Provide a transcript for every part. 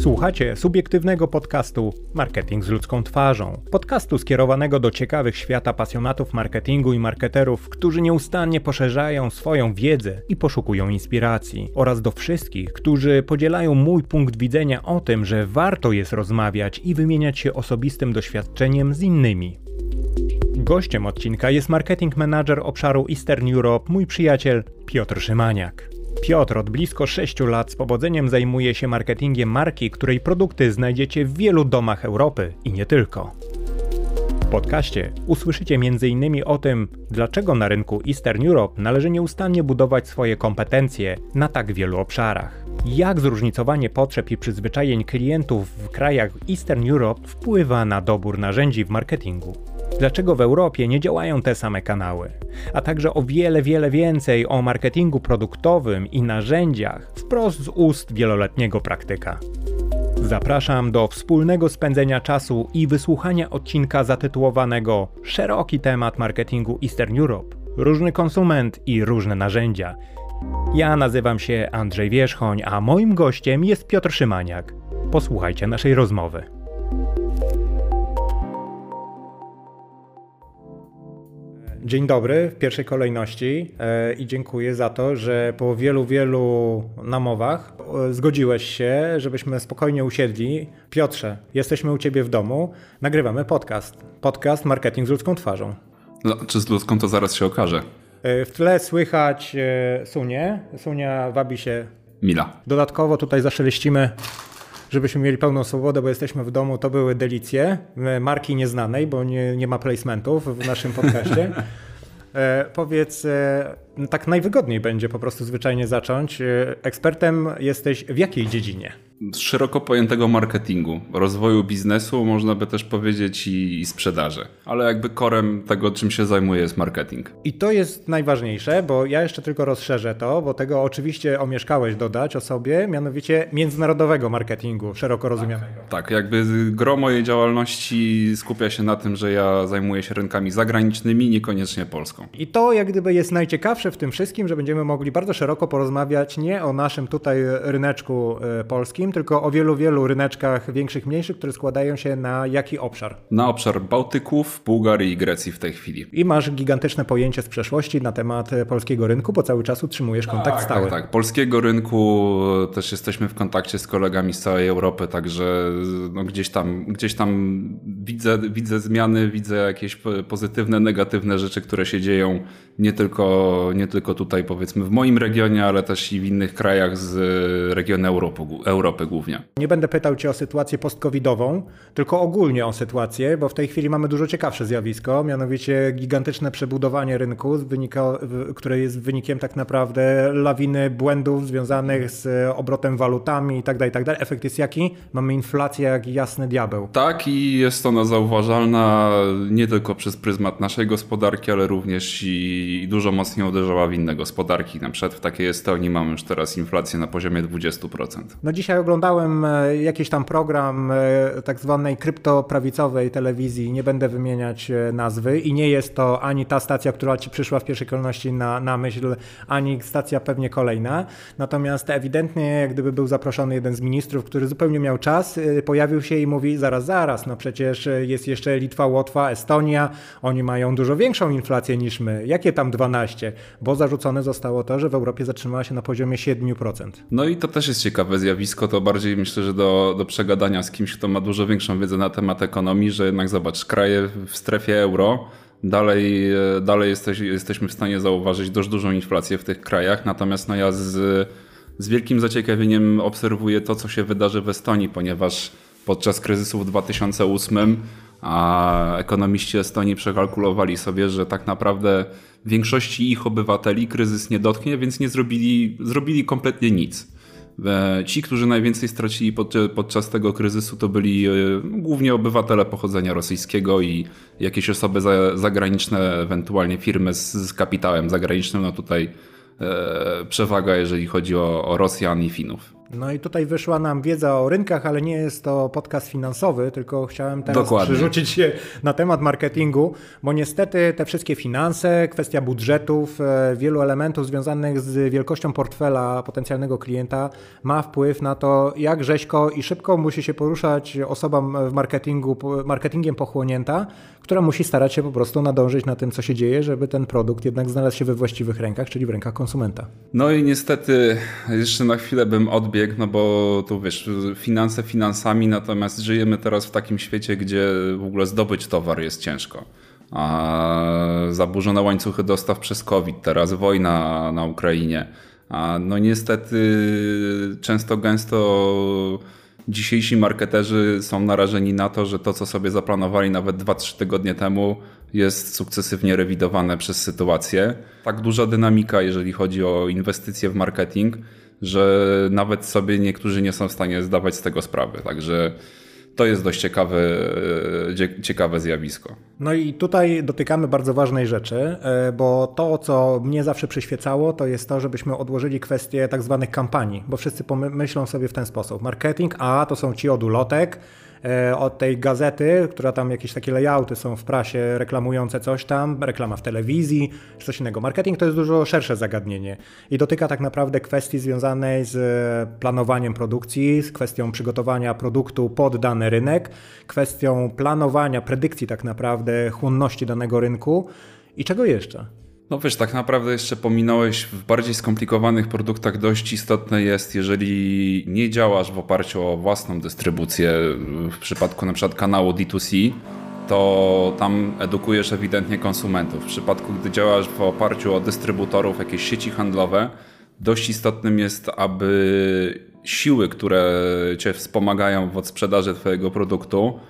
Słuchacie subiektywnego podcastu Marketing z ludzką twarzą. Podcastu skierowanego do ciekawych świata pasjonatów marketingu i marketerów, którzy nieustannie poszerzają swoją wiedzę i poszukują inspiracji. Oraz do wszystkich, którzy podzielają mój punkt widzenia o tym, że warto jest rozmawiać i wymieniać się osobistym doświadczeniem z innymi. Gościem odcinka jest marketing manager obszaru Eastern Europe, mój przyjaciel Piotr Szymaniak. Piotr od blisko 6 lat z powodzeniem zajmuje się marketingiem marki, której produkty znajdziecie w wielu domach Europy i nie tylko. W podcaście usłyszycie m.in. o tym, dlaczego na rynku Eastern Europe należy nieustannie budować swoje kompetencje na tak wielu obszarach. Jak zróżnicowanie potrzeb i przyzwyczajeń klientów w krajach Eastern Europe wpływa na dobór narzędzi w marketingu. Dlaczego w Europie nie działają te same kanały? A także o wiele, wiele więcej o marketingu produktowym i narzędziach wprost z ust wieloletniego praktyka. Zapraszam do wspólnego spędzenia czasu i wysłuchania odcinka zatytułowanego Szeroki temat marketingu Eastern Europe. Różny konsument i różne narzędzia. Ja nazywam się Andrzej Wierzchoń, a moim gościem jest Piotr Szymaniak. Posłuchajcie naszej rozmowy. Dzień dobry w pierwszej kolejności e, i dziękuję za to, że po wielu, wielu namowach e, zgodziłeś się, żebyśmy spokojnie usiedli. Piotrze, jesteśmy u Ciebie w domu, nagrywamy podcast. Podcast Marketing z ludzką twarzą. No, czy z ludzką to zaraz się okaże. E, w tle słychać Sunię. Sunia wabi się. Mila. Dodatkowo tutaj zaszeleścimy żebyśmy mieli pełną swobodę, bo jesteśmy w domu, to były delicje marki nieznanej, bo nie, nie ma placementów w naszym podcaście. E, powiedz, e, tak najwygodniej będzie po prostu zwyczajnie zacząć. E, ekspertem jesteś w jakiej dziedzinie? Szeroko pojętego marketingu, rozwoju biznesu, można by też powiedzieć i, i sprzedaży. Ale jakby korem tego, czym się zajmuję jest marketing. I to jest najważniejsze, bo ja jeszcze tylko rozszerzę to, bo tego oczywiście omieszkałeś dodać o sobie, mianowicie międzynarodowego marketingu, szeroko rozumianego. Tak, tak, jakby gro mojej działalności skupia się na tym, że ja zajmuję się rynkami zagranicznymi, niekoniecznie Polską. I to jak gdyby jest najciekawsze w tym wszystkim, że będziemy mogli bardzo szeroko porozmawiać nie o naszym tutaj ryneczku e, tylko o wielu, wielu ryneczkach większych, mniejszych, które składają się na jaki obszar? Na obszar Bałtyków, Bułgarii i Grecji w tej chwili. I masz gigantyczne pojęcie z przeszłości na temat polskiego rynku, bo cały czas utrzymujesz kontakt tak, stały. Tak, tak. Polskiego rynku też jesteśmy w kontakcie z kolegami z całej Europy, także no gdzieś tam, gdzieś tam widzę, widzę zmiany, widzę jakieś pozytywne, negatywne rzeczy, które się dzieją nie tylko, nie tylko tutaj powiedzmy w moim regionie, ale też i w innych krajach z regionu Europy, Europy głównie. Nie będę pytał Cię o sytuację post-covidową, tylko ogólnie o sytuację, bo w tej chwili mamy dużo ciekawsze zjawisko, mianowicie gigantyczne przebudowanie rynku, wynika, które jest wynikiem tak naprawdę lawiny błędów związanych z obrotem walutami itd. Tak itd. Tak Efekt jest jaki? Mamy inflację jak jasny diabeł. Tak i jest ona zauważalna nie tylko przez pryzmat naszej gospodarki, ale również i dużo mocniej uderzała w inne gospodarki. Na przykład w takiej Estonii mamy już teraz inflację na poziomie 20%. No dzisiaj oglądałem e, jakiś tam program e, tak zwanej kryptoprawicowej telewizji, nie będę wymieniać e, nazwy i nie jest to ani ta stacja, która ci przyszła w pierwszej kolejności na, na myśl, ani stacja pewnie kolejna. Natomiast ewidentnie, jak gdyby był zaproszony jeden z ministrów, który zupełnie miał czas, pojawił się i mówi zaraz, zaraz, no przecież jest jeszcze Litwa, Łotwa, Estonia, oni mają dużo większą inflację niż my. Jakie tam 12? Bo zarzucone zostało to, że w Europie zatrzymała się na poziomie 7%. No i to też jest ciekawe zjawisko, to bardziej myślę, że do, do przegadania z kimś, kto ma dużo większą wiedzę na temat ekonomii, że jednak zobacz, kraje w strefie euro, dalej, e, dalej jesteś, jesteśmy w stanie zauważyć dość dużą inflację w tych krajach, natomiast no ja z, z wielkim zaciekawieniem obserwuję to, co się wydarzy w Estonii, ponieważ podczas kryzysu w 2008 a ekonomiści Estonii przekalkulowali sobie, że tak naprawdę większości ich obywateli kryzys nie dotknie, więc nie zrobili, zrobili kompletnie nic. E, ci, którzy najwięcej stracili podczas tego kryzysu, to byli e, głównie obywatele pochodzenia rosyjskiego i jakieś osoby zagraniczne, ewentualnie firmy z, kapitałem zagranicznym. No tutaj e, przewaga, jeżeli chodzi o, o Rosjan i Finów. No i tutaj wyszła nam wiedza o rynkach, ale nie jest to podcast finansowy, tylko chciałem teraz Dokładnie. przerzucić się na temat marketingu, bo niestety te wszystkie finanse, kwestia budżetów, e, wielu elementów związanych z wielkością portfela potencjalnego klienta ma wpływ na to, jak rzeźko i szybko musi się poruszać osoba w marketingu, marketingiem pochłonięta, która musi starać się po prostu nadążyć na tym, co się dzieje, żeby ten produkt jednak znalazł się we właściwych rękach, czyli w rękach konsumenta. No i niestety jeszcze na chwilę bym odbiegł, no bo tu wiesz, finanse finansami, natomiast żyjemy teraz w takim świecie, gdzie w ogóle zdobyć towar jest ciężko. A zaburzone łańcuchy dostaw przez COVID, teraz wojna na Ukrainie. A no niestety często gęsto dzisiejsi marketerzy są narażeni na to, że to, co sobie zaplanowali nawet 2-3 tygodnie temu, jest sukcesywnie rewidowane przez sytuację. Tak duża dynamika, jeżeli chodzi o inwestycje w marketing, że nawet sobie niektórzy nie są w stanie zdawać z tego sprawy. Także to jest dość ciekawe, e, ciekawe zjawisko. No i tutaj dotykamy bardzo ważnej rzeczy, e, bo to, co mnie zawsze przyświecało, to jest to, żebyśmy odłożyli kwestię tak zwanych kampanii, bo wszyscy pomyślą sobie w ten sposób. Marketing, a to są ci od ulotek, od tej gazety, która tam jakieś takie layouty są w prasie reklamujące coś tam, reklama w telewizji, czy coś innego. Marketing to jest dużo szersze zagadnienie i dotyka tak naprawdę kwestii związanej z planowaniem produkcji, z kwestią przygotowania produktu pod dany rynek, kwestią planowania, predykcji tak naprawdę chłonności danego rynku i czego jeszcze? No wiesz, tak naprawdę jeszcze pominąłeś w bardziej skomplikowanych produktach dość istotne jest, jeżeli nie działasz w oparciu o własną dystrybucję, w przypadku na przykład kanału D2C, to tam edukujesz ewidentnie konsumentów. W przypadku, gdy działasz w oparciu o dystrybutorów, jakieś sieci handlowe, dość istotnym jest, aby siły, które cię wspomagają w odsprzedaży twojego produktu,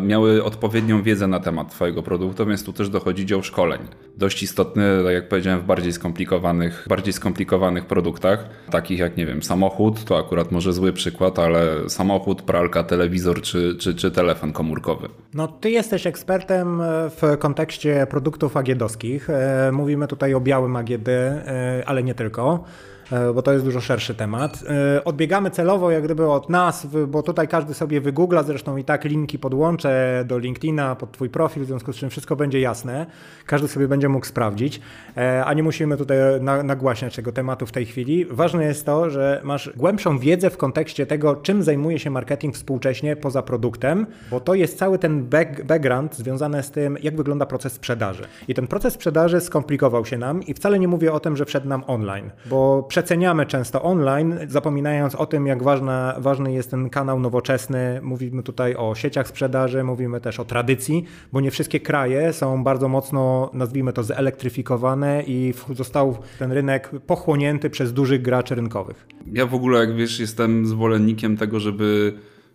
miały odpowiednią wiedzę na temat Twojego produktu, więc tu też dochodzi dział szkoleń. Dość istotny, tak jak powiedziałem, w bardziej skomplikowanych, bardziej skomplikowanych produktach, takich jak, nie wiem, samochód, to akurat może zły przykład, ale samochód, pralka, telewizor czy, czy, czy telefon komórkowy. No, Ty jesteś ekspertem w kontekście produktów agiedowskich. E, mówimy tutaj o białym AGD, e, ale nie tylko. E, bo to jest dużo szerszy temat. E, odbiegamy celowo jak gdyby od nas, bo tutaj każdy sobie wygoogla, zresztą i tak linki podłączę do LinkedIna, pod Twój profil, w związku z czym wszystko będzie jasne. Każdy sobie będzie mógł sprawdzić, e, a nie musimy tutaj nagłaśniać tego tematu w tej chwili. Ważne jest to, że masz głębszą wiedzę w kontekście tego, czym zajmuje się marketing współcześnie poza produktem, bo to jest cały ten back, background związany z tym, jak wygląda proces sprzedaży. I ten proces sprzedaży skomplikował się nam i wcale nie mówię o tym, że wszedł nam online, bo przeceniamy często online, zapominając o tym, jak ważna, ważny jest ten kanał nowoczesny. Mówimy tutaj o sieciach sprzedaży, mówimy też o tradycji, bo nie wszystkie kraje są bardzo mocno, nazwijmy to, zelektryfikowane i został ten rynek pochłonięty przez dużych graczy rynkowych. Ja w ogóle, jak wiesz, jestem zwolennikiem tego, żeby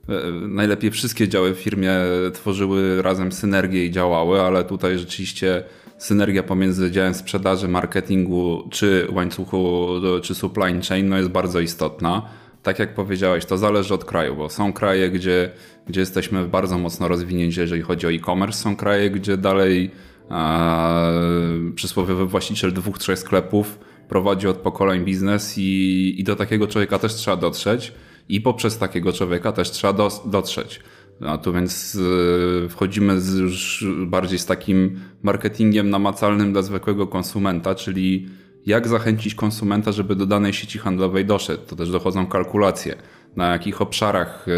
e, najlepiej wszystkie działy w firmie tworzyły razem synergię i działały, ale tutaj rzeczywiście synergia pomiędzy działem sprzedaży, marketingu czy łańcuchu, czy supply chain no jest bardzo istotna. Tak jak powiedziałeś, to zależy od kraju, bo są kraje, gdzie, gdzie jesteśmy bardzo mocno rozwinięci, jeżeli chodzi o e-commerce, są kraje, gdzie dalej e, przysłowiowy właściciel dwóch, trzech sklepów prowadzi od pokoleń biznes i, i do takiego człowieka też trzeba dotrzeć i poprzez takiego człowieka też trzeba do, dotrzeć. A tu więc y, wchodzimy z już bardziej z takim marketingiem namacalnym dla zwykłego konsumenta, czyli jak zachęcić konsumenta, żeby do danej sieci handlowej doszedł. To też dochodzą kalkulacje, na jakich obszarach, y,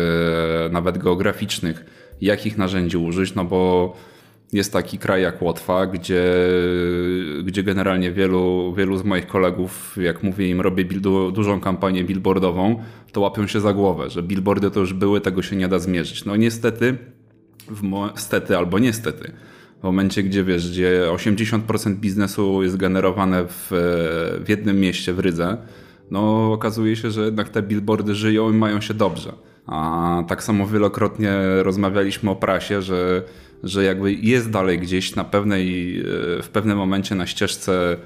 nawet geograficznych, jakich narzędzi użyć, no bo jest taki kraj jak Łotwa, gdzie, gdzie generalnie wielu, wielu z moich kolegów, jak mówię im, robię du, dużą kampanię billboardową, to łapią się za głowę, że billboardy to już były, tego się nie da zmierzyć. No niestety, stety albo niestety, w momencie, gdzie wiesz, gdzie 80% biznesu jest generowane w, w jednym mieście, w Rydze, no okazuje się, że jednak te billboardy żyją i mają się dobrze. A tak samo wielokrotnie rozmawialiśmy o prasie, że że jakby jest dalej gdzieś na pewnej, e, w pewnym momencie na ścieżce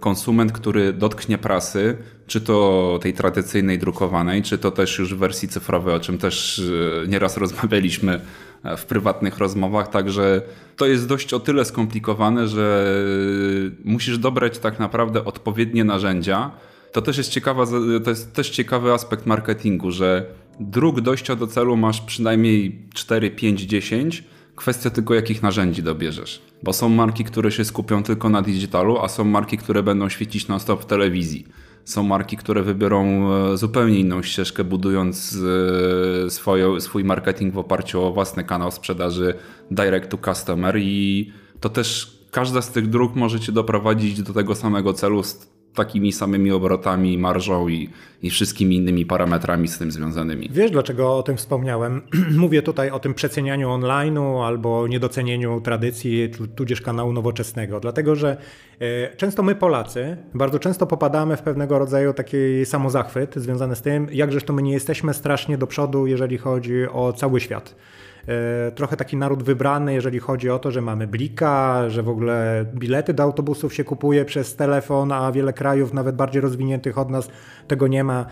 konsument, który dotknie prasy, czy to tej tradycyjnej drukowanej, czy to też już w wersji cyfrowej, o czym też e, nieraz rozmawialiśmy e, w prywatnych rozmowach, także to jest dość o tyle skomplikowane, że musisz dobrać tak naprawdę odpowiednie narzędzia, to też jest, ciekawa, to jest też ciekawy aspekt marketingu, że dróg dojścia do celu masz przynajmniej 4, 5, 10. Kwestia tylko jakich narzędzi dobierzesz. Bo są marki, które się skupią tylko na digitalu, a są marki, które będą świecić non-stop w telewizji. Są marki, które wybiorą e, zupełnie inną ścieżkę, budując e, swój marketing w oparciu o własny kanał sprzedaży direct to customer i to też każda z tych dróg może cię doprowadzić do tego samego celu takimi samymi obrotami, marżą i, i wszystkimi innymi parametrami z tym związanymi. Wiesz, dlaczego o tym wspomniałem? Mówię tutaj o tym przecenianiu online'u albo niedocenieniu tradycji, tudzież kanału nowoczesnego. Dlatego, że e, często my Polacy bardzo często popadamy w pewnego rodzaju taki samozachwyt związany z tym, jakżeż to my nie jesteśmy strasznie do przodu, jeżeli chodzi o cały świat. E, trochę taki naród wybrany, jeżeli chodzi o to, że mamy blika, że w ogóle bilety do autobusów się kupuje przez telefon, a wiele krajów, nawet bardziej rozwiniętych od nas, tego nie ma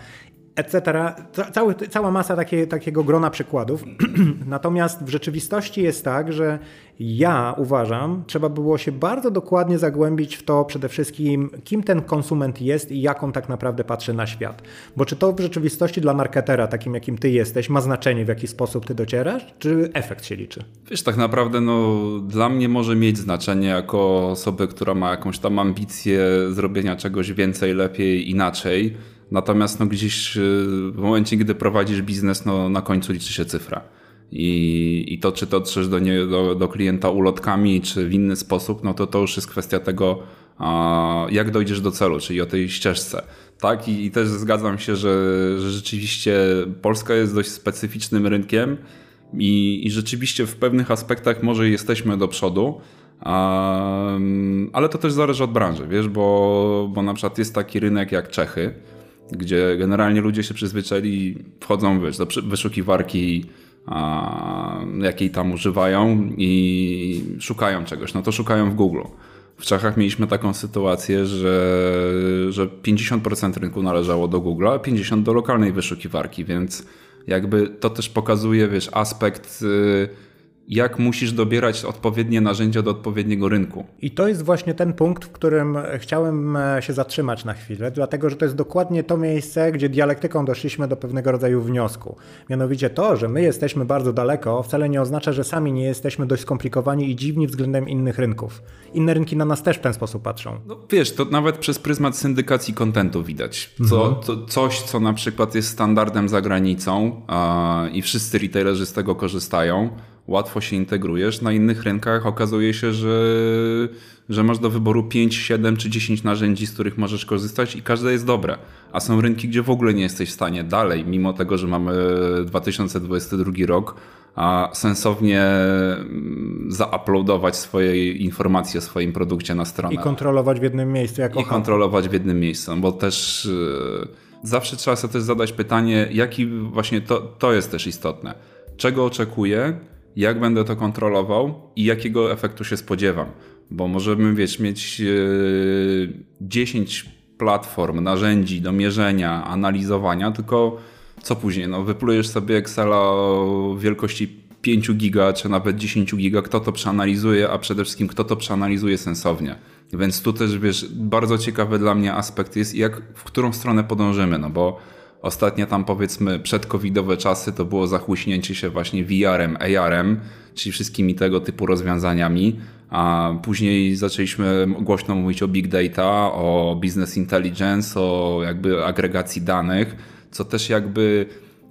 etc. Cały, cała masa takie, takiego grona przykładów. Natomiast w rzeczywistości jest tak, że ja uważam, trzeba było się bardzo dokładnie zagłębić w to przede wszystkim, kim ten konsument jest i jak on tak naprawdę patrzy na świat. Bo czy to w rzeczywistości dla marketera, takim jakim ty jesteś, ma znaczenie, w jaki sposób ty docierasz, czy efekt się liczy? Wiesz, tak naprawdę no, dla mnie może mieć znaczenie jako osoby, która ma jakąś tam ambicję zrobienia czegoś więcej, lepiej, inaczej Natomiast no, gdzieś y, w momencie, gdy prowadzisz biznes, no, na końcu liczy się cyfra. I, i to, czy to trzesz do, nie, do, do klienta ulotkami, czy w inny sposób, no to to już jest kwestia tego, jak dojdziesz do celu, czyli o tej ścieżce. Tak, i, i też zgadzam się, że, że rzeczywiście Polska jest dość specyficznym rynkiem i, i rzeczywiście w pewnych aspektach może jesteśmy do przodu, ale to też zależy od branży, wiesz, bo, bo na przykład jest taki rynek jak Czechy, gdzie generalnie ludzie się przyzwyczaili, wchodzą wiesz, do wyszukiwarki, a, jakiej tam używają i szukają czegoś. No to szukają w Google. W Czechach mieliśmy taką sytuację, że, że 50% rynku należało do Google, a 50% do lokalnej wyszukiwarki, więc jakby to też pokazuje, wiesz, aspekt. Yy, jak musisz dobierać odpowiednie narzędzia do odpowiedniego rynku. I to jest właśnie ten punkt, w którym chciałem e, się zatrzymać na chwilę, dlatego że to jest dokładnie to miejsce, gdzie dialektyką doszliśmy do pewnego rodzaju wniosku. Mianowicie to, że my jesteśmy bardzo daleko, wcale nie oznacza, że sami nie jesteśmy dość skomplikowani i dziwni względem innych rynków. Inne rynki na nas też w ten sposób patrzą. No wiesz, to nawet przez pryzmat syndykacji kontentu widać. Co, mhm. to, coś, co na przykład jest standardem za granicą a, i wszyscy retailerzy z tego korzystają łatwo się integrujesz. Na innych rynkach okazuje się, że, że masz do wyboru 5, 7 czy 10 narzędzi, z których możesz korzystać i każde jest dobre. A są rynki, gdzie w ogóle nie jesteś w stanie dalej, mimo tego, że mamy 2022 rok, a sensownie mm, zauploadować swoje informacje o swoim produkcie na stronę. I kontrolować w jednym miejscu. Jako I kontrolować w jednym miejscu, bo też yy, zawsze trzeba sobie też zadać pytanie, jaki właśnie to, to jest też istotne. Czego oczekuję jak będę to kontrolował i jakiego efektu się spodziewam. Bo możemy, wiesz, mieć 10 e, platform, narzędzi do mierzenia, analizowania, tylko co później? No, wyplujesz sobie Excela o wielkości 5 giga, czy nawet 10 giga, kto to przeanalizuje, a przede wszystkim kto to przeanalizuje sensownie. Więc tu też, wiesz, bardzo ciekawy dla mnie aspekt jest, jak, w którą stronę podążymy, no bo Ostatnie tam powiedzmy przedcovidowe czasy to było zachłyśnięcie się właśnie VR-em, AR-em, czyli wszystkimi tego typu rozwiązaniami. A później zaczęliśmy głośno mówić o big data, o business intelligence, o jakby agregacji danych, co też jakby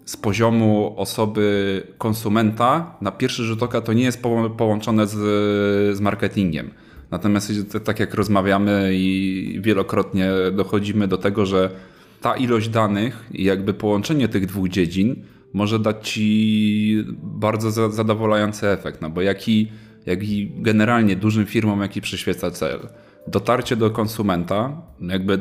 z poziomu osoby konsumenta na pierwszy rzut oka to nie jest połączone z, z marketingiem. Natomiast tak jak rozmawiamy i wielokrotnie dochodzimy do tego, że ta ilość danych i jakby połączenie tych dwóch dziedzin może dać ci bardzo zadowalający efekt, no bo jaki, jaki generalnie dużym firmom, jaki przyświeca cel. Dotarcie do konsumenta, jakby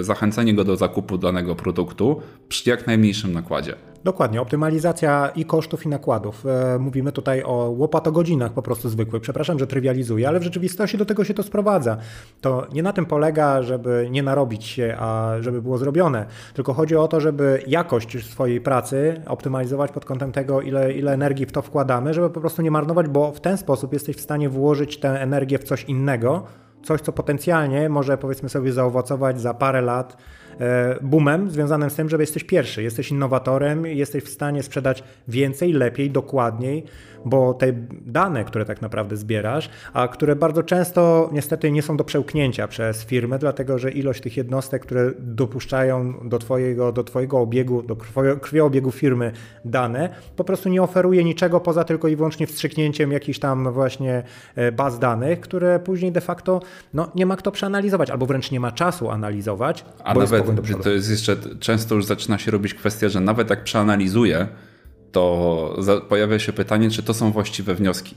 zachęcenie go do zakupu danego produktu przy jak najmniejszym nakładzie. Dokładnie, optymalizacja i kosztów i nakładów. E, mówimy tutaj o łopatogodzinach po prostu zwykłych. Przepraszam, że trywializuję, ale w rzeczywistości do tego się to sprowadza. To nie na tym polega, żeby nie narobić się, a żeby było zrobione, tylko chodzi o to, żeby jakość swojej pracy optymalizować pod kątem tego, ile, ile energii w to wkładamy, żeby po prostu nie marnować, bo w ten sposób jesteś w stanie włożyć tę energię w coś innego, coś, co potencjalnie może powiedzmy sobie zaowocować za parę lat boomem związanym z tym, że jesteś pierwszy, jesteś innowatorem, jesteś w stanie sprzedać więcej, lepiej, dokładniej, bo te dane, które tak naprawdę zbierasz, a które bardzo często niestety nie są do przełknięcia przez firmę, dlatego że ilość tych jednostek, które dopuszczają do twojego, do twojego obiegu, do krwiobiegu firmy dane, po prostu nie oferuje niczego poza tylko i wyłącznie wstrzyknięciem jakichś tam właśnie e, baz danych, które później de facto no, nie ma kto przeanalizować, albo wręcz nie ma czasu analizować. A nawet to jest jeszcze, często już zaczyna się robić kwestia, że nawet jak przeanalizuję, to pojawia się pytanie, czy to są właściwe wnioski.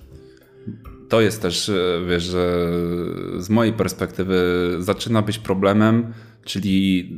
To jest też, e, wiesz, że z mojej perspektywy zaczyna być problemem, czyli.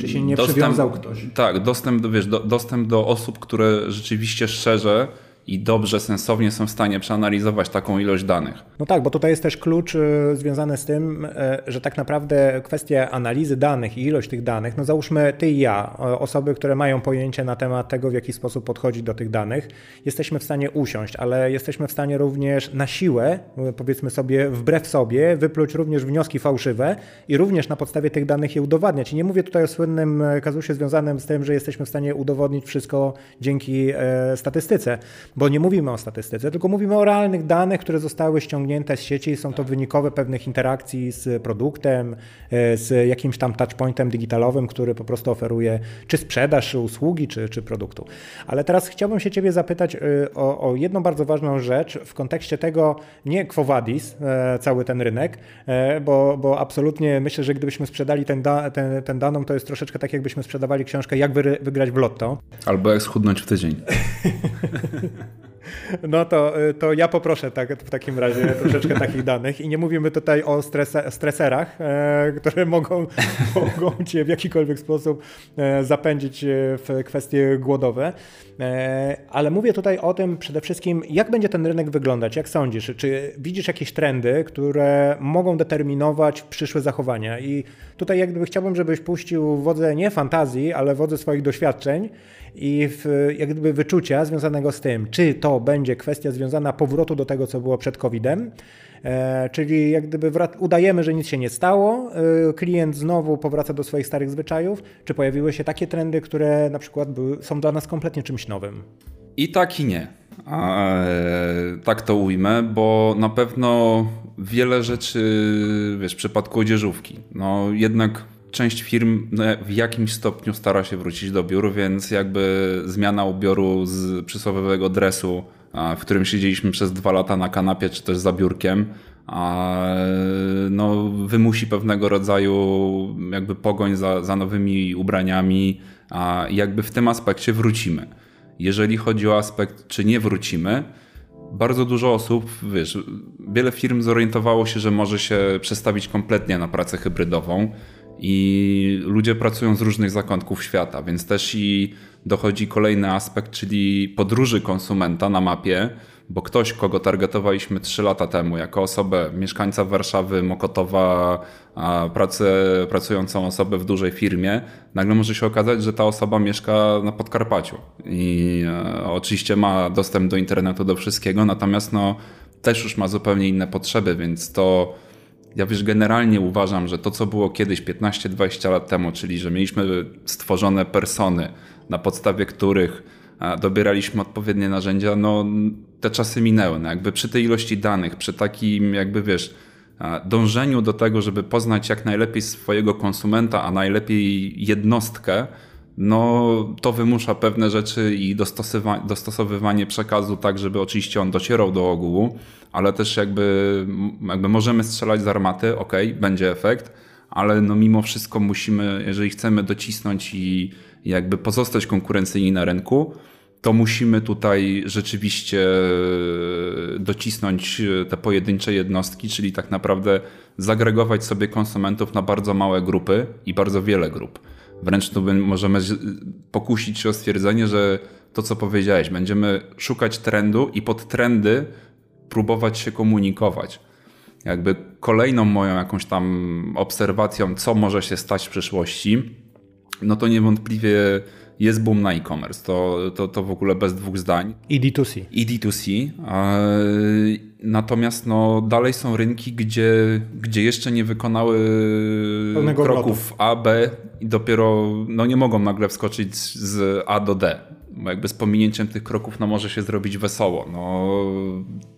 Czy się nie dostęp, przywiązał ktoś? Tak, dostęp do, wiesz, do, dostęp do osób, które rzeczywiście szczerze i dobrze, sensownie są w stanie przeanalizować taką ilość danych. No tak, bo tutaj jest też klucz y, związany z tym, y, że tak naprawdę kwestia analizy danych i ilość tych danych, no załóżmy ty i ja, osoby, które mają pojęcie na temat tego, w jaki sposób podchodzić do tych danych, jesteśmy w stanie usiąść, ale jesteśmy w stanie również na siłę, y, powiedzmy sobie, wbrew sobie, wypluć również wnioski fałszywe i również na podstawie tych danych je udowadniać. I nie mówię tutaj o słynnym kazusie związanym z tym, że jesteśmy w stanie udowodnić wszystko dzięki statystyce bo nie mówimy o statystyce, tylko mówimy o realnych danych, które zostały ściągnięte z sieci. Są to wynikowe pewnych interakcji z produktem, e, z jakimś tam touchpointem digitalowym, który po prostu oferuje czy sprzedaż, czy usługi, czy, czy produktu. Ale teraz chciałbym się Ciebie zapytać e, o, o jedną bardzo ważną rzecz w kontekście tego, nie Quo Vadis, e, cały ten rynek, bo, bo absolutnie myślę, że gdybyśmy sprzedali ten, da, ten, ten daną, to jest troszeczkę tak, jakbyśmy sprzedawali książkę Jak wygrać w lotto. Albo jak schudnąć w tydzień. No to, y, to ja poproszę tak, w takim razie troszeczkę takich danych i nie mówimy tutaj o strese, streserach, e, które mogą, mogą cię w jakikolwiek sposób e, zapędzić e, w kwestie głodowe, e, ale mówię tutaj o tym przede wszystkim, jak będzie ten rynek wyglądać, jak sądzisz, czy widzisz jakieś trendy, które mogą determinować przyszłe zachowania? I tutaj jak gdyby chciałbym, żebyś puścił wodze nie fantazji, ale wodze swoich doświadczeń i w, jak gdyby wyczucia związanego z tym, czy to będzie kwestia związana powrotu do tego, co było przed COVID-em, e, czyli jak gdyby udajemy, że nic się nie stało, e, klient znowu powraca do swoich starych zwyczajów, czy pojawiły się takie trendy, które na przykład były, są dla nas kompletnie czymś nowym? I tak i nie. A, e, tak to ujmę, bo na pewno wiele rzeczy, wiesz, w przypadku odzieżówki, no jednak część firm no, w jakimś stopniu stara się wrócić do biur, więc jakby zmiana ubioru z przysłowiowego dresu, w którym siedzieliśmy przez dwa lata na kanapie czy też za biurkiem, no, wymusi pewnego rodzaju jakby pogoń za, za nowymi ubraniami, a jakby w tym aspekcie wrócimy. Jeżeli chodzi o aspekt, czy nie wrócimy, bardzo dużo osób, wiesz, wiele firm zorientowało się, że może się przestawić kompletnie na pracę hybrydową i ludzie pracują z różnych zakątków świata, więc też i dochodzi kolejny aspekt, czyli podróży konsumenta na mapie, bo ktoś, kogo targetowaliśmy 3 lata temu jako osobę, mieszkańca Warszawy, Mokotowa, pracę, pracującą osobę w dużej firmie, nagle może się okazać, że ta osoba mieszka na Podkarpaciu. I e, oczywiście ma dostęp do internetu, do wszystkiego, natomiast no, też już ma zupełnie inne potrzeby, więc to ja wiesz, generalnie uważam, że to, co było kiedyś 15-20 lat temu, czyli że mieliśmy stworzone persony, na podstawie których dobieraliśmy odpowiednie narzędzia, no te czasy minęły. No, jakby przy tej ilości danych, przy takim jakby wiesz, dążeniu do tego, żeby poznać jak najlepiej swojego konsumenta, a najlepiej jednostkę, no to wymusza pewne rzeczy i dostosowywanie przekazu tak, żeby oczywiście on docierał do ogółu, ale też jakby, jakby możemy strzelać z armaty, ok, będzie efekt, ale no mimo wszystko musimy, jeżeli chcemy docisnąć i jakby pozostać konkurencyjni na rynku, to musimy tutaj rzeczywiście docisnąć te pojedyncze jednostki, czyli tak naprawdę zagregować sobie konsumentów na bardzo małe grupy i bardzo wiele grup. Wręcz tu możemy pokusić się o stwierdzenie, że to co powiedziałeś, będziemy szukać trendu i pod trendy próbować się komunikować. Jakby kolejną moją jakąś tam obserwacją, co może się stać w przyszłości, no to niewątpliwie jest boom na e-commerce, to, to, to w ogóle bez dwóch zdań. I D2C. I D2C. Natomiast no, dalej są rynki, gdzie, gdzie jeszcze nie wykonały Pełnego kroków A, B i dopiero no, nie mogą nagle wskoczyć z A do D. Bo jakby z pominięciem tych kroków no, może się zrobić wesoło. No,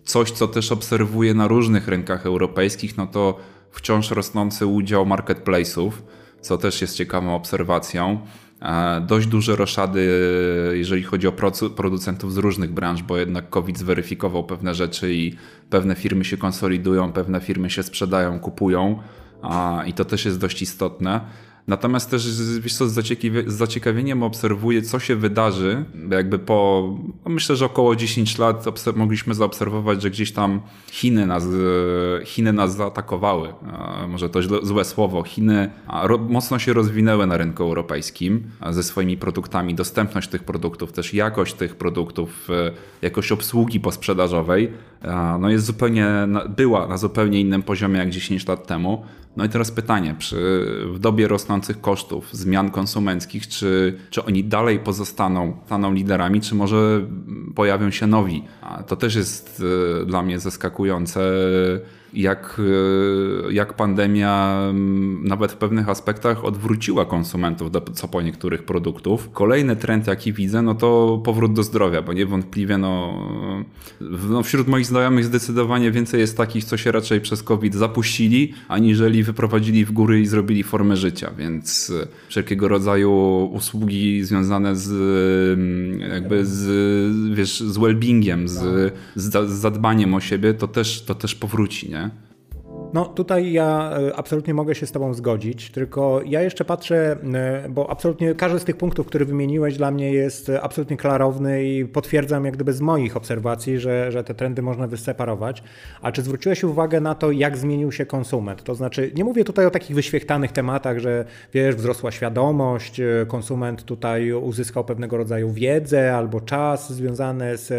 coś, co też obserwuję na różnych rynkach europejskich, no to wciąż rosnący udział marketplace'ów, co też jest ciekawą obserwacją. E, dość duże roszady, jeżeli chodzi o producentów z różnych branż, bo jednak COVID zweryfikował pewne rzeczy i pewne firmy się konsolidują, pewne firmy się sprzedają, kupują i to też jest dość istotne. Natomiast też wiesz co, z, zaciekawieniem obserwuję, co się wydarzy, jakby po, no myślę, że około 10 lat mogliśmy zaobserwować, że gdzieś tam Chiny nas, Chiny nas zaatakowały. Może to złe słowo. Chiny mocno się rozwinęły na rynku europejskim ze swoimi produktami. Dostępność tych produktów, też jakość tych produktów, e, jakość obsługi posprzedażowej no jest zupełnie, była na zupełnie innym poziomie jak 10 lat temu. No i teraz pytanie, przy, w dobie rosnących kosztów, zmian konsumenckich, czy, czy oni dalej pozostaną staną liderami, czy może pojawią się nowi? To też jest e, dla mnie zaskakujące jak, e, jak pandemia nawet w pewnych aspektach odwróciła konsumentów do co po niektórych produktów. Kolejny trend, jaki widzę, no to powrót do zdrowia, bo niewątpliwie no, no wśród moich znajomych zdecydowanie więcej jest takich, co się raczej przez COVID zapuścili, aniżeli wyprowadzili w góry i zrobili formę życia, więc e, wszelkiego rodzaju usługi związane z jakby z, wiesz, z well-beingiem, z, z zadbaniem o siebie, to też, to też powróci, nie? No tutaj ja e, absolutnie mogę się z Tobą zgodzić, tylko ja jeszcze patrzę, e, bo absolutnie każdy z tych punktów, które wymieniłeś dla mnie jest absolutnie klarowny i potwierdzam jak gdyby z moich obserwacji, że, że te trendy można wyseparować. A czy zwróciłeś uwagę na to, jak zmienił się konsument? To znaczy, nie mówię tutaj o takich wyświechtanych tematach, że wiesz, wzrosła świadomość, e, konsument tutaj uzyskał pewnego rodzaju wiedzę albo czas związany z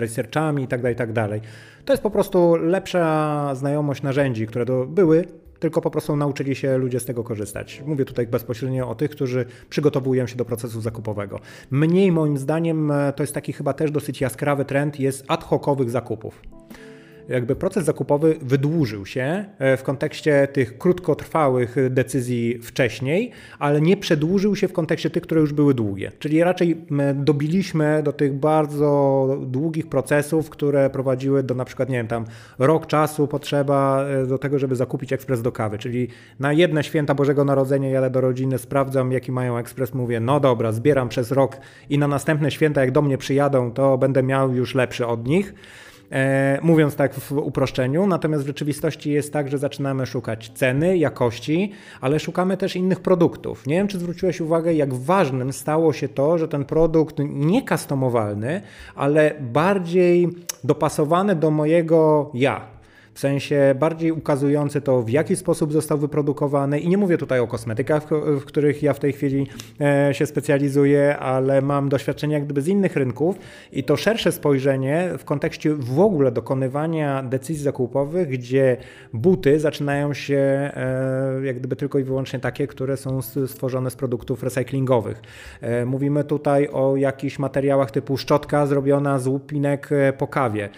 researchami itd., tak itd. To jest po prostu lepsza znajomość narzędzi, które do, były, tylko po prostu nauczyli się ludzie z tego korzystać. Mówię tutaj bezpośrednio o tych, którzy przygotowują się do procesu zakupowego. Mniej moim zdaniem e, to jest taki chyba też dosyć jaskrawy trend, jest ad hocowych zakupów jakby proces zakupowy wydłużył się e, w kontekście tych krótkotrwałych decyzji wcześniej, ale nie przedłużył się w kontekście tych, które już były długie. Czyli raczej dobiliśmy do tych bardzo długich procesów, które prowadziły do na przykład, nie wiem, tam rok czasu potrzeba e, do tego, żeby zakupić ekspres do kawy. Czyli na jedne święta Bożego Narodzenia jadę do rodziny, sprawdzam jaki mają ekspres, mówię, no dobra, zbieram przez rok i na następne święta, jak do mnie przyjadą, to będę miał już lepszy od nich. E, mówiąc tak w uproszczeniu. Natomiast w rzeczywistości jest tak, że zaczynamy szukać ceny, jakości, ale szukamy też innych produktów. Nie wiem, czy zwróciłeś uwagę, jak ważnym stało się to, że ten produkt nie customowalny, ale bardziej dopasowany do mojego ja w sensie bardziej ukazujący to, w jaki sposób został wyprodukowany. I nie mówię tutaj o kosmetykach, w których ja w tej chwili e, się specjalizuję, ale mam doświadczenie jak gdyby z innych rynków i to szersze spojrzenie w kontekście w ogóle dokonywania decyzji zakupowych, gdzie buty zaczynają się e, jak gdyby tylko i wyłącznie takie, które są stworzone z produktów recyklingowych. E, mówimy tutaj o jakichś materiałach typu szczotka zrobiona z łupinek po kawie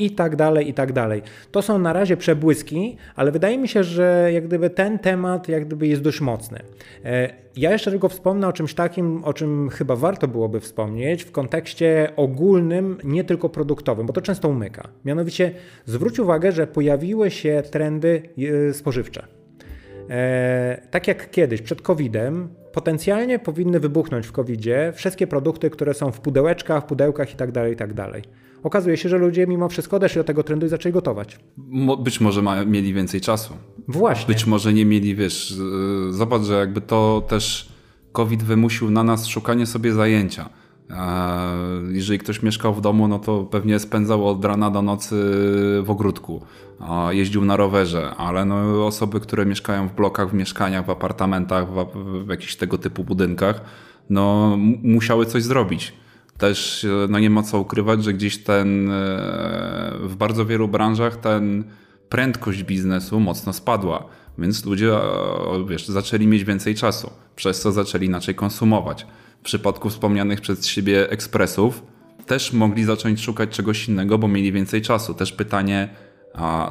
i tak dalej, i tak dalej. To są na razie przebłyski, ale wydaje mi się, że jak gdyby ten temat jak gdyby jest dość mocny. E, ja jeszcze tylko wspomnę o czymś takim, o czym chyba warto byłoby wspomnieć w kontekście ogólnym, nie tylko produktowym, bo to często umyka. Mianowicie zwróć uwagę, że pojawiły się trendy e, spożywcze. E, tak jak kiedyś, przed COVID-em, potencjalnie powinny wybuchnąć w COVID-zie wszystkie produkty, które są w pudełeczkach, pudełkach itd., tak itd. Okazuje się, że ludzie mimo wszystko odeszli do tego trendu i zaczęli gotować. Mo być może ma, mieli więcej czasu. Właśnie. Być może nie mieli, wiesz, zobacz, że jakby to też COVID wymusił na nas szukanie sobie zajęcia. Jeżeli ktoś mieszkał w domu, no to pewnie spędzał od rana do nocy w ogródku, jeździł na rowerze, ale no osoby, które mieszkają w blokach, w mieszkaniach, w apartamentach, w, w jakichś tego typu budynkach, no musiały coś zrobić też no nie ma co ukrywać, że gdzieś ten e, w bardzo wielu branżach ten prędkość biznesu mocno spadła. więc ludzie wiesz, zaczęli mieć więcej czasu, przez co zaczęli inaczej konsumować. W przypadku wspomnianych przez siebie ekspresów też mogli zacząć szukać czegoś innego, bo mieli więcej czasu. Też pytanie,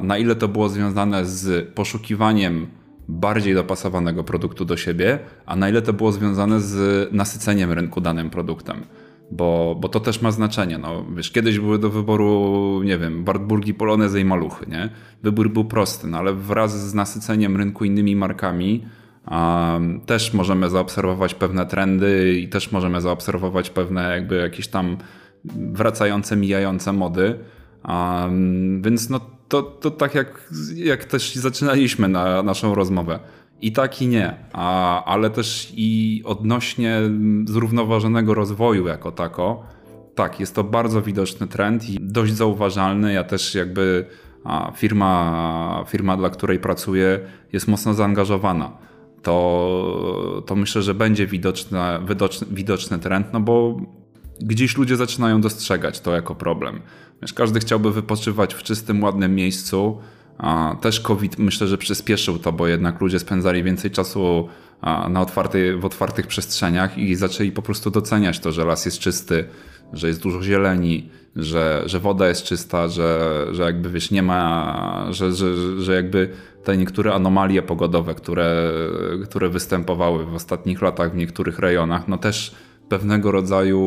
na ile to było związane z poszukiwaniem bardziej dopasowanego produktu do siebie, a na ile to było związane z nasyceniem rynku danym produktem. Bo, bo to też ma znaczenie. No, wiesz, kiedyś były do wyboru, nie wiem, Wartburgi, Polonezy i Maluchy, nie? Wybór był prosty, no ale wraz z nasyceniem rynku innymi markami um, też możemy zaobserwować pewne trendy i też możemy zaobserwować pewne jakby jakieś tam wracające, mijające mody. Um, więc no to, to tak jak, jak też zaczynaliśmy na naszą rozmowę. I tak i nie, a, ale też i odnośnie zrównoważonego rozwoju jako tako, tak, jest to bardzo widoczny trend i dość zauważalny. Ja też jakby firma, firma, dla której pracuję, jest mocno zaangażowana. To, to myślę, że będzie widoczny, widoczny, widoczny trend, no bo gdzieś ludzie zaczynają dostrzegać to jako problem. Wiesz, każdy chciałby wypoczywać w czystym, ładnym miejscu. Też COVID myślę, że przyspieszył to, bo jednak ludzie spędzali więcej czasu na otwarty, w otwartych przestrzeniach i zaczęli po prostu doceniać to, że las jest czysty, że jest dużo zieleni, że, że woda jest czysta, że, że jakby wiesz, nie ma, że, że, że jakby te niektóre anomalie pogodowe, które, które występowały w ostatnich latach w niektórych rejonach, no też pewnego rodzaju,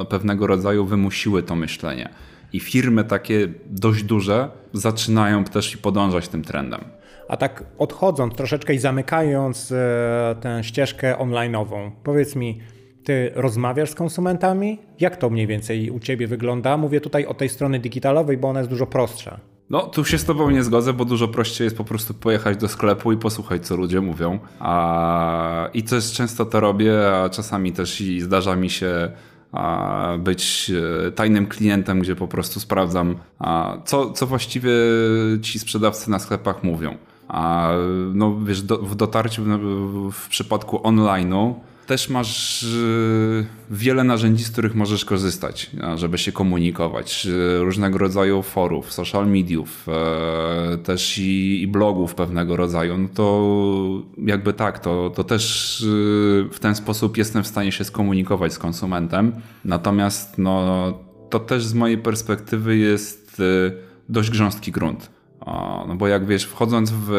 e, pewnego rodzaju wymusiły to myślenie. I firmy takie dość duże zaczynają też i podążać tym trendem. A tak odchodząc troszeczkę i zamykając e, tę ścieżkę online'ową, powiedz mi, ty rozmawiasz z konsumentami? Jak to mniej więcej u ciebie wygląda? Mówię tutaj o tej strony digitalowej, bo ona jest dużo prostsza. No, tu się z tobą nie zgodzę, bo dużo prościej jest po prostu pojechać do sklepu i posłuchać, co ludzie mówią. A... I też często to robię, a czasami też i zdarza mi się być e, tajnym klientem, gdzie po prostu sprawdzam, co, co właściwie ci sprzedawcy na sklepach mówią. A no wiesz, do, w dotarciu w, w przypadku online'u też masz y, wiele narzędzi, z których możesz korzystać, żeby się komunikować. Różnego rodzaju forów, social mediów, e, też i, blogów pewnego rodzaju. No to jakby tak, to, to też y, w ten sposób jestem w stanie się skomunikować z konsumentem. Natomiast no, to też z mojej perspektywy jest y, dość grząski grunt. No bo jak wiesz, wchodząc w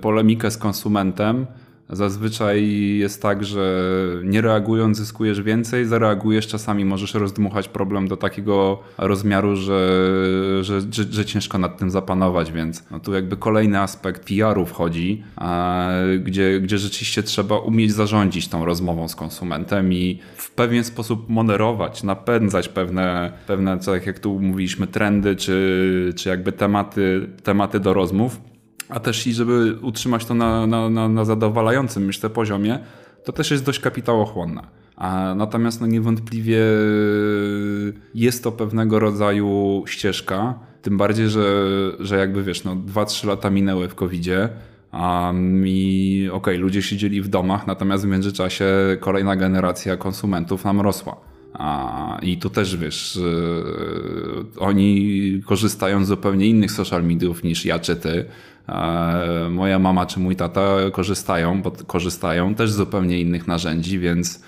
polemikę z konsumentem, Zazwyczaj jest tak, że nie reagując zyskujesz więcej, zareagujesz, czasami możesz rozdmuchać problem do takiego rozmiaru, że, że, że, że ciężko nad tym zapanować, więc no tu jakby kolejny aspekt PR-u wchodzi, a, gdzie, gdzie rzeczywiście trzeba umieć zarządzić tą rozmową z konsumentem i w pewien sposób moderować, napędzać pewne, pewne tak jak tu mówiliśmy, trendy, czy, czy jakby tematy, tematy do rozmów a też i żeby utrzymać to na, na, na, na zadowalającym, myślę, poziomie, to też jest dość kapitałochłonna. A natomiast no niewątpliwie jest to pewnego rodzaju ścieżka, tym bardziej, że, że jakby wiesz, no 2-3 lata minęły w COVID-zie, a mi, okej, okay, ludzie siedzieli w domach, natomiast w międzyczasie kolejna generacja konsumentów nam rosła. A, I tu też wiesz, yy, oni korzystają z zupełnie innych social mediów niż ja czy ty. E, moja mama czy mój tata korzystają, bo korzystają też z zupełnie innych narzędzi, więc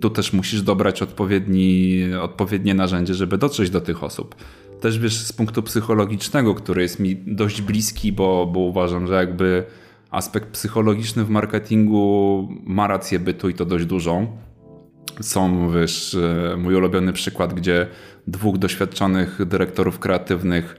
tu też musisz dobrać odpowiedni, odpowiednie narzędzie, żeby dotrzeć do tych osób. Też wiesz, z punktu psychologicznego, który jest mi dość bliski, bo, bo uważam, że jakby aspekt psychologiczny w marketingu ma rację bytu i to dość dużą. Są, wiesz, e, mój ulubiony przykład, gdzie dwóch doświadczonych dyrektorów kreatywnych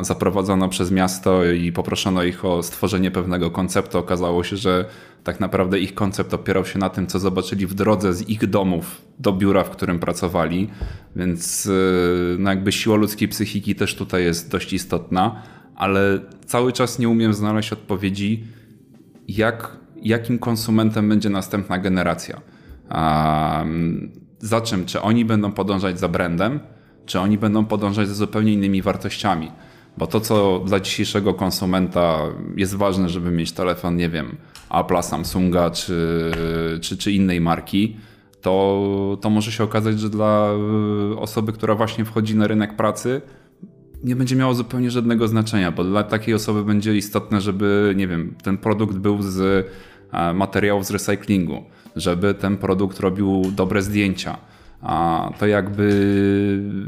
zaprowadzono przez miasto i poproszono ich o stworzenie pewnego konceptu. Okazało się, że tak naprawdę ich koncept opierał się na tym, co zobaczyli w drodze z ich domów do biura, w którym pracowali, więc y, no jakby siła ludzkiej psychiki też tutaj jest dość istotna, ale cały czas nie umiem znaleźć odpowiedzi, jak, jakim konsumentem będzie następna generacja. Um, za czym? Czy oni będą podążać za brandem, czy oni będą podążać za zupełnie innymi wartościami. Bo to, co dla dzisiejszego konsumenta jest ważne, żeby mieć telefon, nie wiem, Apple'a, Samsunga czy, czy, czy innej marki, to, to może się okazać, że dla osoby, która właśnie wchodzi na rynek pracy, nie będzie miało zupełnie żadnego znaczenia, bo dla takiej osoby będzie istotne, żeby, nie wiem, ten produkt był z e, materiałów z recyklingu, żeby ten produkt robił dobre zdjęcia. A to jakby,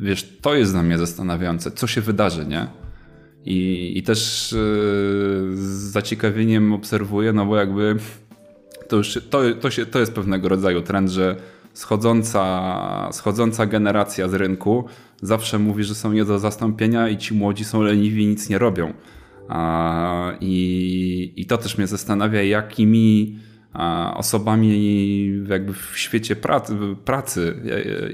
wiesz, to jest dla mnie zastanawiające, co się wydarzy, nie? I, i też yy, z zaciekawieniem obserwuję, no bo jakby to już to, to, się, to jest pewnego rodzaju trend, że schodząca, schodząca generacja z rynku zawsze mówi, że są nie do zastąpienia i ci młodzi są leniwi i nic nie robią. I, i to też mnie zastanawia, jakimi osobami jakby w świecie pracy, pracy,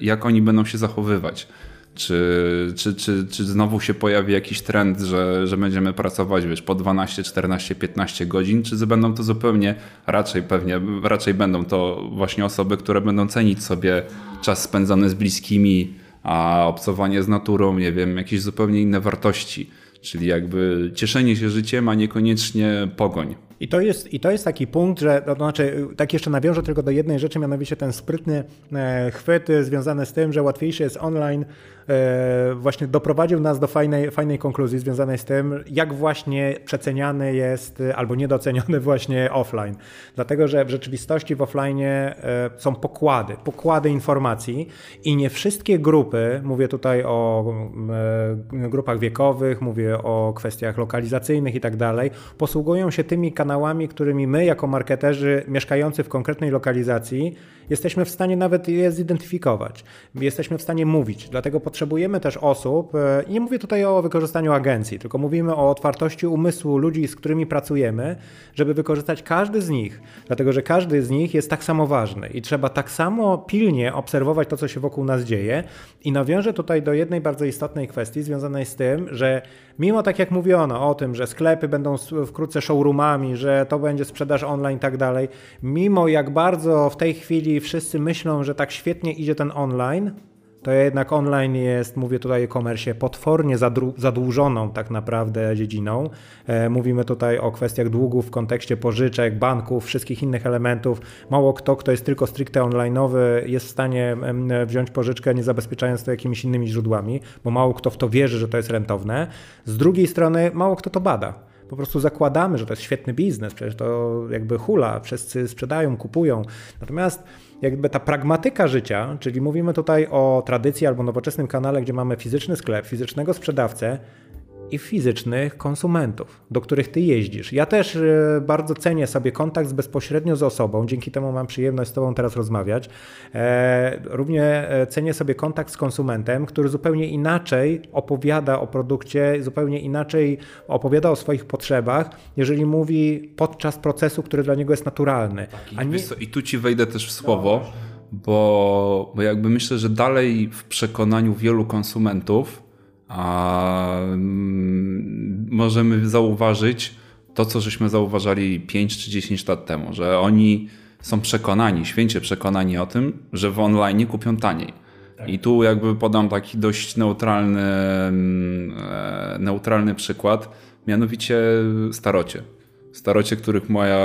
jak oni będą się zachowywać. Czy, czy, czy, czy znowu się pojawi jakiś trend, że, że będziemy pracować wiesz, po 12, 14, 15 godzin, czy będą to zupełnie raczej pewnie, raczej będą to właśnie osoby, które będą cenić sobie czas spędzany z bliskimi, a obcowanie z naturą, nie wiem, jakieś zupełnie inne wartości. Czyli jakby cieszenie się życiem, a niekoniecznie pogoń. I to jest, i to jest taki punkt, że, to znaczy, tak jeszcze nawiążę tylko do jednej rzeczy, mianowicie ten sprytny e, chwyt związany z tym, że łatwiejszy jest online właśnie doprowadził nas do fajnej, fajnej konkluzji związanej z tym, jak właśnie przeceniany jest albo niedoceniony właśnie offline. Dlatego, że w rzeczywistości w offline e, są pokłady, pokłady informacji i nie wszystkie grupy, mówię tutaj o e, grupach wiekowych, mówię o kwestiach lokalizacyjnych i tak dalej, posługują się tymi kanałami, którymi my jako marketerzy mieszkający w konkretnej lokalizacji jesteśmy w stanie nawet je zidentyfikować. Jesteśmy w stanie mówić, dlatego potrzebujemy też osób, e, nie mówię tutaj o wykorzystaniu agencji, tylko mówimy o otwartości umysłu ludzi, z którymi pracujemy, żeby wykorzystać każdy z nich, dlatego że każdy z nich jest tak samo ważny i trzeba tak samo pilnie obserwować to, co się wokół nas dzieje. I nawiążę tutaj do jednej bardzo istotnej kwestii związanej z tym, że mimo tak jak mówiono o tym, że sklepy będą wkrótce showroomami, że to będzie sprzedaż online i tak dalej, mimo jak bardzo w tej chwili wszyscy myślą, że tak świetnie idzie ten online, to jednak online jest, mówię tutaj o e-commerce, potwornie zadłużoną tak naprawdę dziedziną. E, mówimy tutaj o kwestiach długów w kontekście pożyczek, banków, wszystkich innych elementów. Mało kto, kto jest tylko stricte online'owy, jest w stanie wziąć pożyczkę, nie zabezpieczając to jakimiś innymi źródłami, bo mało kto w to wierzy, że to jest rentowne. Z drugiej strony, mało kto to bada po prostu zakładamy, że to jest świetny biznes, przecież to jakby hula, wszyscy sprzedają, kupują. Natomiast jakby ta pragmatyka życia, czyli mówimy tutaj o tradycji albo nowoczesnym kanale, gdzie mamy fizyczny sklep, fizycznego sprzedawcę, i fizycznych konsumentów, do których ty jeździsz. Ja też e, bardzo cenię sobie kontakt bezpośrednio z osobą, dzięki temu mam przyjemność z tobą teraz rozmawiać. E, równie e, cenię sobie kontakt z konsumentem, który zupełnie inaczej opowiada o produkcie, zupełnie inaczej opowiada o swoich potrzebach, jeżeli mówi podczas procesu, który dla niego jest naturalny. Tak, i, nie... co, I tu ci wejdę też w słowo. Bo, bo jakby myślę, że dalej w przekonaniu wielu konsumentów a mm, możemy zauważyć to, co żeśmy zauważali 5 czy 10 lat temu, że oni są przekonani, święcie przekonani o tym, że w online kupią taniej. Tak. I tu jakby podam taki dość neutralny, mm, e, neutralny przykład, mianowicie starocie. Starocie, których moja,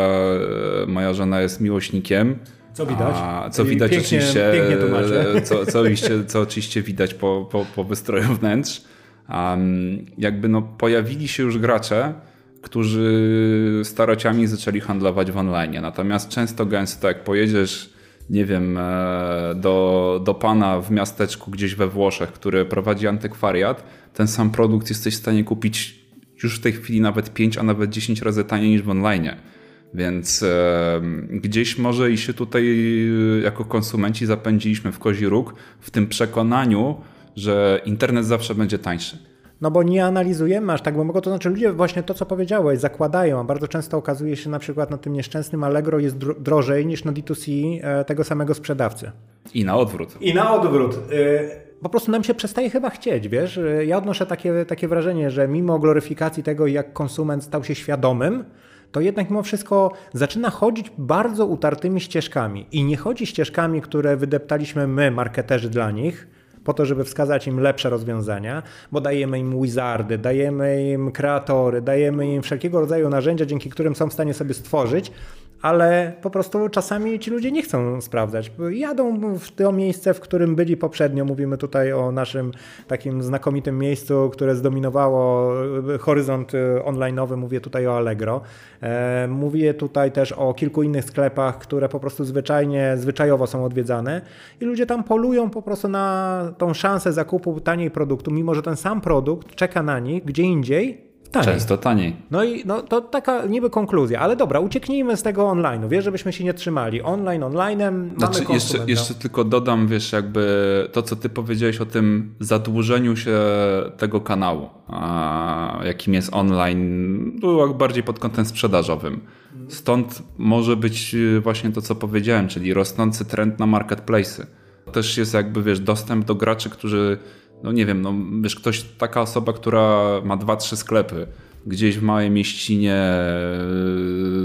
e, moja żona jest miłośnikiem co widać? A, co widać pięknie, oczywiście, pięknie co, co, oczywiście, co oczywiście widać po, po, po wystroju wnętrz. Um, jakby no, pojawili się już gracze, którzy starociami zaczęli handlować w online. Natomiast często gęsto, jak pojedziesz, nie wiem, e, do, do pana w miasteczku gdzieś we Włoszech, który prowadzi antykwariat, ten sam produkt jesteś w stanie kupić już w tej chwili nawet 5, a nawet 10 razy taniej niż w online. Więc e, gdzieś może i się tutaj e, jako konsumenci zapędziliśmy w kozi róg w tym przekonaniu, że internet zawsze będzie tańszy. No bo nie analizujemy aż tak głęboko, to znaczy ludzie właśnie to, co powiedziałeś, zakładają, a bardzo często okazuje się na przykład na tym nieszczęsnym Allegro jest drożej niż na D2C e, tego samego sprzedawcy. I na odwrót. I na odwrót. E, po prostu nam się przestaje chyba chcieć, wiesz? E, ja odnoszę takie, takie wrażenie, że mimo gloryfikacji tego, jak konsument stał się świadomym, to jednak mimo wszystko zaczyna chodzić bardzo utartymi ścieżkami. I nie chodzi ścieżkami, które wydeptaliśmy my, marketerzy dla nich, po to, żeby wskazać im lepsze rozwiązania, bo dajemy im wizardy, dajemy im kreatory, dajemy im wszelkiego rodzaju narzędzia, dzięki którym są w stanie sobie stworzyć, ale po prostu czasami ci ludzie nie chcą sprawdzać. Jadą w to miejsce, w którym byli poprzednio. Mówimy tutaj o naszym takim znakomitym miejscu, które zdominowało horyzont online'owy. Mówię tutaj o Allegro. E, mówię tutaj też o kilku innych sklepach, które po prostu zwyczajnie, zwyczajowo są odwiedzane i ludzie tam polują po prostu na tą szansę zakupu taniej produktu, mimo że ten sam produkt czeka na nich gdzie indziej Taniej. Często taniej. No i no, to taka niby konkluzja, ale dobra, ucieknijmy z tego online'u. Wiesz, żebyśmy się nie trzymali. Online, online'em znaczy, mamy jeszcze, jeszcze tylko dodam, wiesz, jakby to, co ty powiedziałeś o tym zadłużeniu się tego kanału, a, jakim jest online, było bardziej pod kątem sprzedażowym. Stąd może być właśnie to, co powiedziałem, czyli rosnący trend na marketplace'y. Też jest jakby, wiesz, dostęp do graczy, którzy no nie wiem, no wiesz, ktoś, taka osoba, która ma dwa, trzy sklepy gdzieś w małej mieścinie,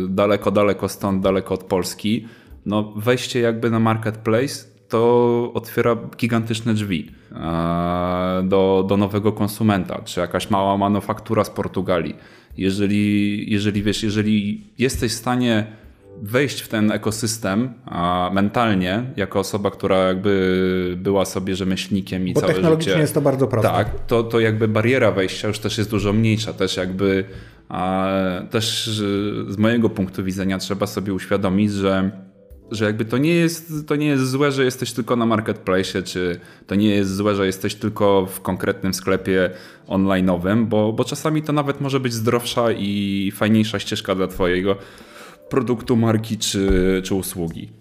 yy, daleko, daleko stąd, daleko od Polski, no wejście jakby na marketplace to otwiera gigantyczne drzwi do, do nowego konsumenta, czy jakaś mała manufaktura z Portugalii. Jeżeli, jeżeli wiesz, jeżeli jesteś w stanie wejść w ten ekosystem a mentalnie, jako osoba, która jakby była sobie rzemieślnikiem i Bo całe technologicznie życie. jest to bardzo proste. Tak, to, to jakby bariera wejścia już też jest dużo mniejsza. Też jakby a, też z mojego punktu widzenia trzeba sobie uświadomić, że że jakby to nie, jest, to nie jest złe, że jesteś tylko na marketplace, czy to nie jest złe, że jesteś tylko w konkretnym sklepie online'owym, bo, bo czasami to nawet może być zdrowsza i fajniejsza ścieżka dla twojego produktu, marki czy, czy usługi.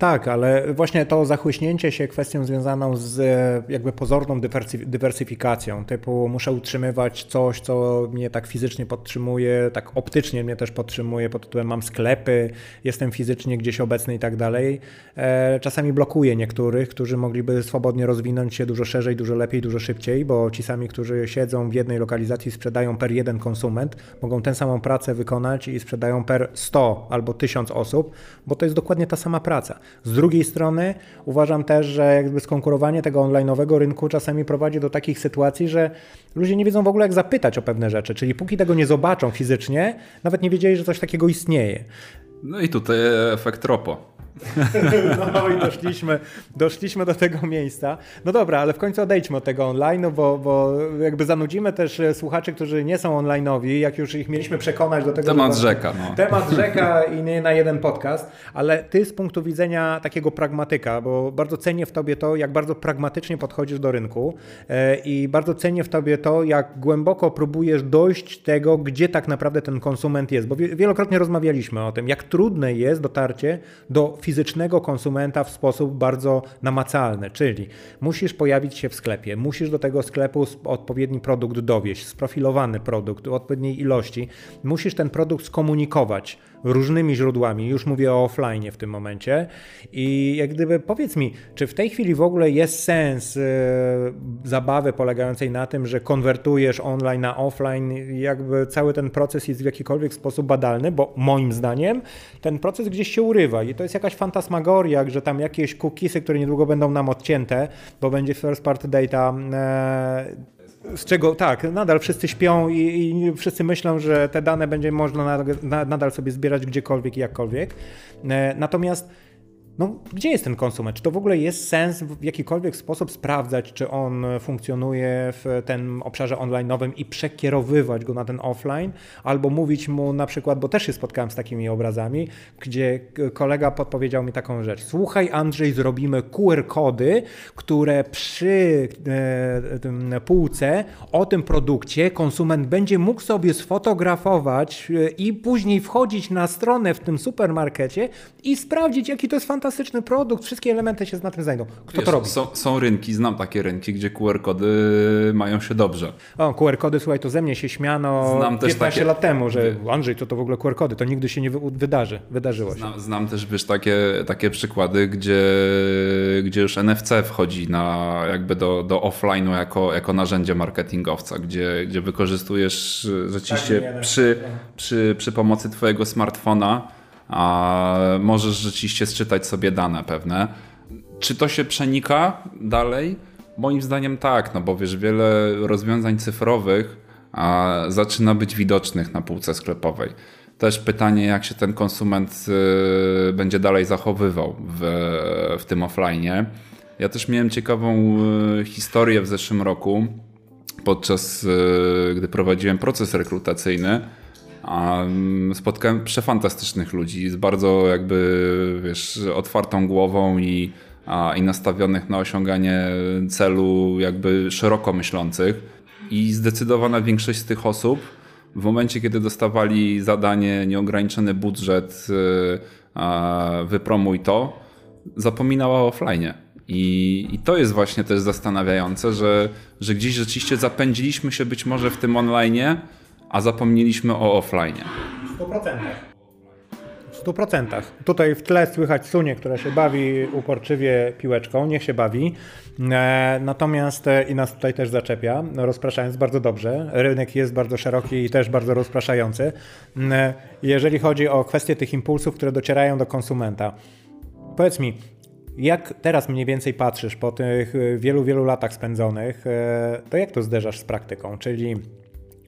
Tak, ale właśnie to zachłyśnięcie się kwestią związaną z jakby pozorną dywersyfikacją, typu muszę utrzymywać coś, co mnie tak fizycznie podtrzymuje, tak optycznie mnie też podtrzymuje, pod tytułem mam sklepy, jestem fizycznie gdzieś obecny i tak dalej, e, czasami blokuje niektórych, którzy mogliby swobodnie rozwinąć się dużo szerzej, dużo lepiej, dużo szybciej, bo ci sami, którzy siedzą w jednej lokalizacji, sprzedają per jeden konsument, mogą tę samą pracę wykonać i sprzedają per 100 albo 1000 osób, bo to jest dokładnie ta sama praca. Z drugiej strony uważam też, że jakby skonkurowanie tego online'owego rynku czasami prowadzi do takich sytuacji, że ludzie nie wiedzą w ogóle jak zapytać o pewne rzeczy, czyli póki tego nie zobaczą fizycznie, nawet nie wiedzieli, że coś takiego istnieje. No i tutaj efekt ropo. No i doszliśmy, doszliśmy do tego miejsca. No dobra, ale w końcu odejdźmy od tego online, bo, bo jakby zanudzimy też e, słuchaczy, którzy nie są online'owi, jak już ich mieliśmy przekonać do tego. Temat rzeka. No. Temat rzeka i nie na jeden podcast, ale ty z punktu widzenia takiego pragmatyka, bo bardzo cenię w tobie to, jak bardzo pragmatycznie podchodzisz do rynku e, i bardzo cenię w tobie to, jak głęboko próbujesz dojść tego, gdzie tak naprawdę ten konsument jest, bo wielokrotnie rozmawialiśmy o tym, jak trudne jest dotarcie do fizycznego konsumenta w sposób bardzo namacalny, czyli musisz pojawić się w sklepie, musisz do tego sklepu odpowiedni produkt dowieść, sprofilowany produkt o odpowiedniej ilości, musisz ten produkt skomunikować różnymi źródłami, już mówię o offline w tym momencie. I jak gdyby powiedz mi, czy w tej chwili w ogóle jest sens yy, zabawy polegającej na tym, że konwertujesz online na offline, jakby cały ten proces jest w jakikolwiek sposób badalny, bo moim zdaniem ten proces gdzieś się urywa i to jest jakaś fantasmagoria, że tam jakieś cookiesy, które niedługo będą nam odcięte, bo będzie first party data, yy, z czego tak, nadal wszyscy śpią i, i, wszyscy myślą, że te dane będzie można nadal sobie zbierać gdziekolwiek i jakkolwiek. E, natomiast no, gdzie jest ten konsument? Czy to w ogóle jest sens w jakikolwiek sposób sprawdzać, czy on funkcjonuje w tym obszarze online'owym i przekierowywać go na ten offline, albo mówić mu na przykład, bo też się spotkałem z takimi obrazami, gdzie kolega podpowiedział mi taką rzecz. Słuchaj, Andrzej, zrobimy QR-kody, które przy e, półce o tym produkcie konsument będzie mógł sobie sfotografować e, i później wchodzić na stronę w tym supermarkecie i sprawdzić, jaki to jest fantastyczny fantastyczny produkt, wszystkie elementy się na tym znajdą. Kto Wiesz, to robi? Są, są, rynki, znam takie rynki, gdzie QR-kody mają się dobrze. O, QR-kody, słuchaj, to ze mnie się śmiano znam 15 takie... lat temu, że Andrzej, to to w ogóle QR-kody, to nigdy się nie wydarzy, wydarzyło się. Znam, znam też, wiesz, takie, takie przykłady, gdzie, gdzie już NFC wchodzi na jakby do, do offline'u jako, jako narzędzie marketingowca, gdzie, gdzie wykorzystujesz rzeczywiście tak, przy, przy, przy pomocy twojego smartfona a możesz rzeczywiście sczytać sobie dane pewne. Czy to się przenika dalej? Moim zdaniem tak, no bo wiesz, wiele rozwiązań cyfrowych zaczyna być widocznych na półce sklepowej. też pytanie, jak się ten konsument y, będzie dalej zachowywał w, w tym offline. Ja też miałem ciekawą y, historię w zeszłym roku, podczas y, gdy prowadziłem proces rekrutacyjny. Mm, spotkałem przefantastycznych ludzi z bardzo jakby wiesz, otwartą głową i, i nastawionych na osiąganie celu jakby szeroko myślących. I zdecydowana większość z tych osób w momencie, kiedy dostawali zadanie, nieograniczony budżet, y, wypromuj to, zapominała o offline. I, I, to jest właśnie też zastanawiające, że, że gdzieś rzeczywiście zapędziliśmy się być może w tym online, a zapomnieliśmy o offline. W 100%. W 100%. Tutaj w tle słychać Sunię, która się bawi uporczywie piłeczką, niech się bawi. E, natomiast e, i nas tutaj też zaczepia, rozpraszając bardzo dobrze. Rynek jest bardzo szeroki i też bardzo rozpraszający. E, jeżeli chodzi o kwestie tych impulsów, które docierają do konsumenta. Powiedz mi, jak teraz mniej więcej patrzysz po tych wielu, wielu latach spędzonych, to jak to zderzasz z praktyką? Czyli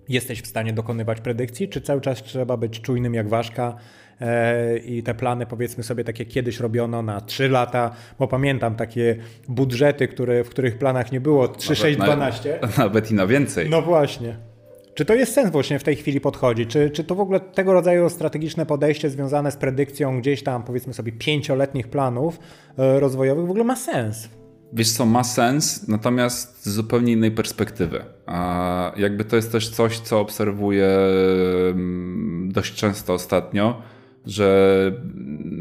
jesteś w stanie dokonywać predykcji, czy cały czas trzeba być czujnym jak ważka e, i te plany powiedzmy sobie takie kiedyś robiono na 3 lata, bo pamiętam takie budżety, które, w których planach nie było 3, 6, 12. Nawet i na więcej. No właśnie. Czy to jest sens właśnie w tej chwili podchodzi? Czy, czy to w ogóle tego rodzaju strategiczne podejście związane z predykcją gdzieś tam powiedzmy sobie pięcioletnich planów e, rozwojowych w ogóle ma sens? Wiesz co, ma sens, natomiast z zupełnie innej perspektywy. A jakby to jest też coś, co obserwuję mm, dość często ostatnio, że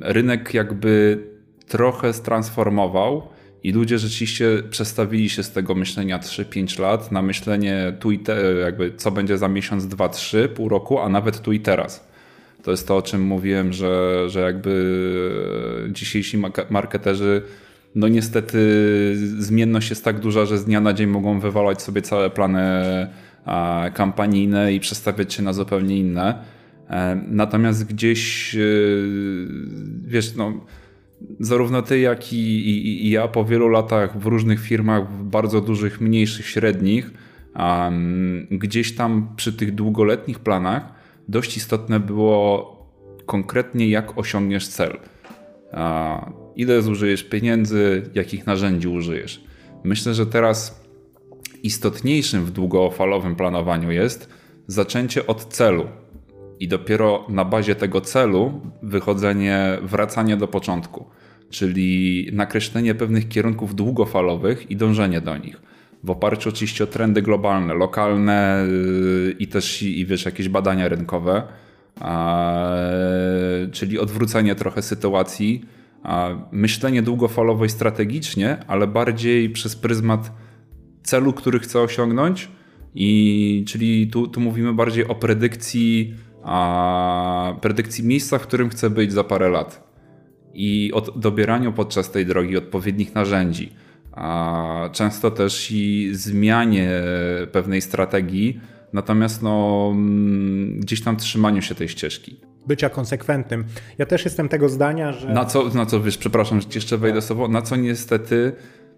rynek jakby trochę transformował i ludzie rzeczywiście przestawili się z tego myślenia 3-5 lat na myślenie tu i te, jakby co będzie za miesiąc, dwa, trzy, pół roku, a nawet tu i teraz. To jest to, o czym mówiłem, że, że jakby dzisiejsi marketerzy no niestety zmienność jest tak duża, że z dnia na dzień mogą wywalać sobie całe plany kampanijne i przestawiać się na zupełnie inne. E, natomiast gdzieś, e, wiesz, no, zarówno ty, jak i, i, i ja po wielu latach w różnych firmach, w bardzo dużych, mniejszych, średnich, gdzieś tam przy tych długoletnich planach dość istotne było konkretnie, jak osiągniesz cel ile zużyjesz pieniędzy, jakich narzędzi użyjesz. Myślę, że teraz istotniejszym w długofalowym planowaniu jest zaczęcie od celu i dopiero na bazie tego celu wychodzenie, wracanie do początku, czyli nakreślenie pewnych kierunków długofalowych i dążenie do nich. W oparciu oczywiście o trendy globalne, lokalne yy, i też i, wiesz, jakieś badania rynkowe, czyli odwrócenie trochę sytuacji myślenie długofalowo i strategicznie, ale bardziej przez pryzmat celu, który chcę osiągnąć. I czyli tu, tu mówimy bardziej o predykcji, a, predykcji miejsca, w którym chcę być za parę lat. I od dobieraniu podczas tej drogi odpowiednich narzędzi. A często też i zmianie pewnej strategii, natomiast no, mm, gdzieś tam trzymaniu się tej ścieżki bycia konsekwentnym. Ja też jestem tego zdania, że. Na co, na co wiesz, przepraszam, że ci jeszcze wejdę słowo, na co niestety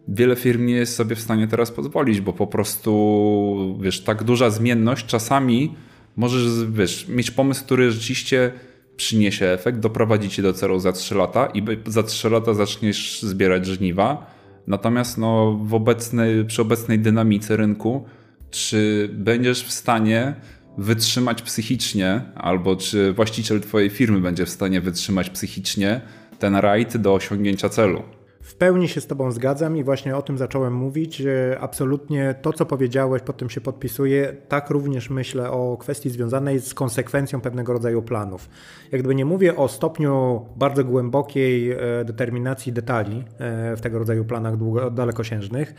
wiele firm nie jest sobie w stanie teraz pozwolić, bo po prostu wiesz, tak duża zmienność czasami możesz wiesz, mieć pomysł, który rzeczywiście przyniesie efekt, doprowadzi cię do celu za 3 lata i za 3 lata zaczniesz zbierać żniwa. Natomiast no, w obecnej, przy obecnej dynamice rynku, czy będziesz w stanie wytrzymać psychicznie, albo czy właściciel Twojej firmy będzie w stanie wytrzymać psychicznie ten rajd do osiągnięcia celu. W pełni się z Tobą zgadzam i właśnie o tym zacząłem mówić. Absolutnie to, co powiedziałeś, pod tym się podpisuję. Tak również myślę o kwestii związanej z konsekwencją pewnego rodzaju planów. Jak gdyby nie mówię o stopniu bardzo głębokiej e, determinacji detali e, w tego rodzaju planach dalekosiężnych, e,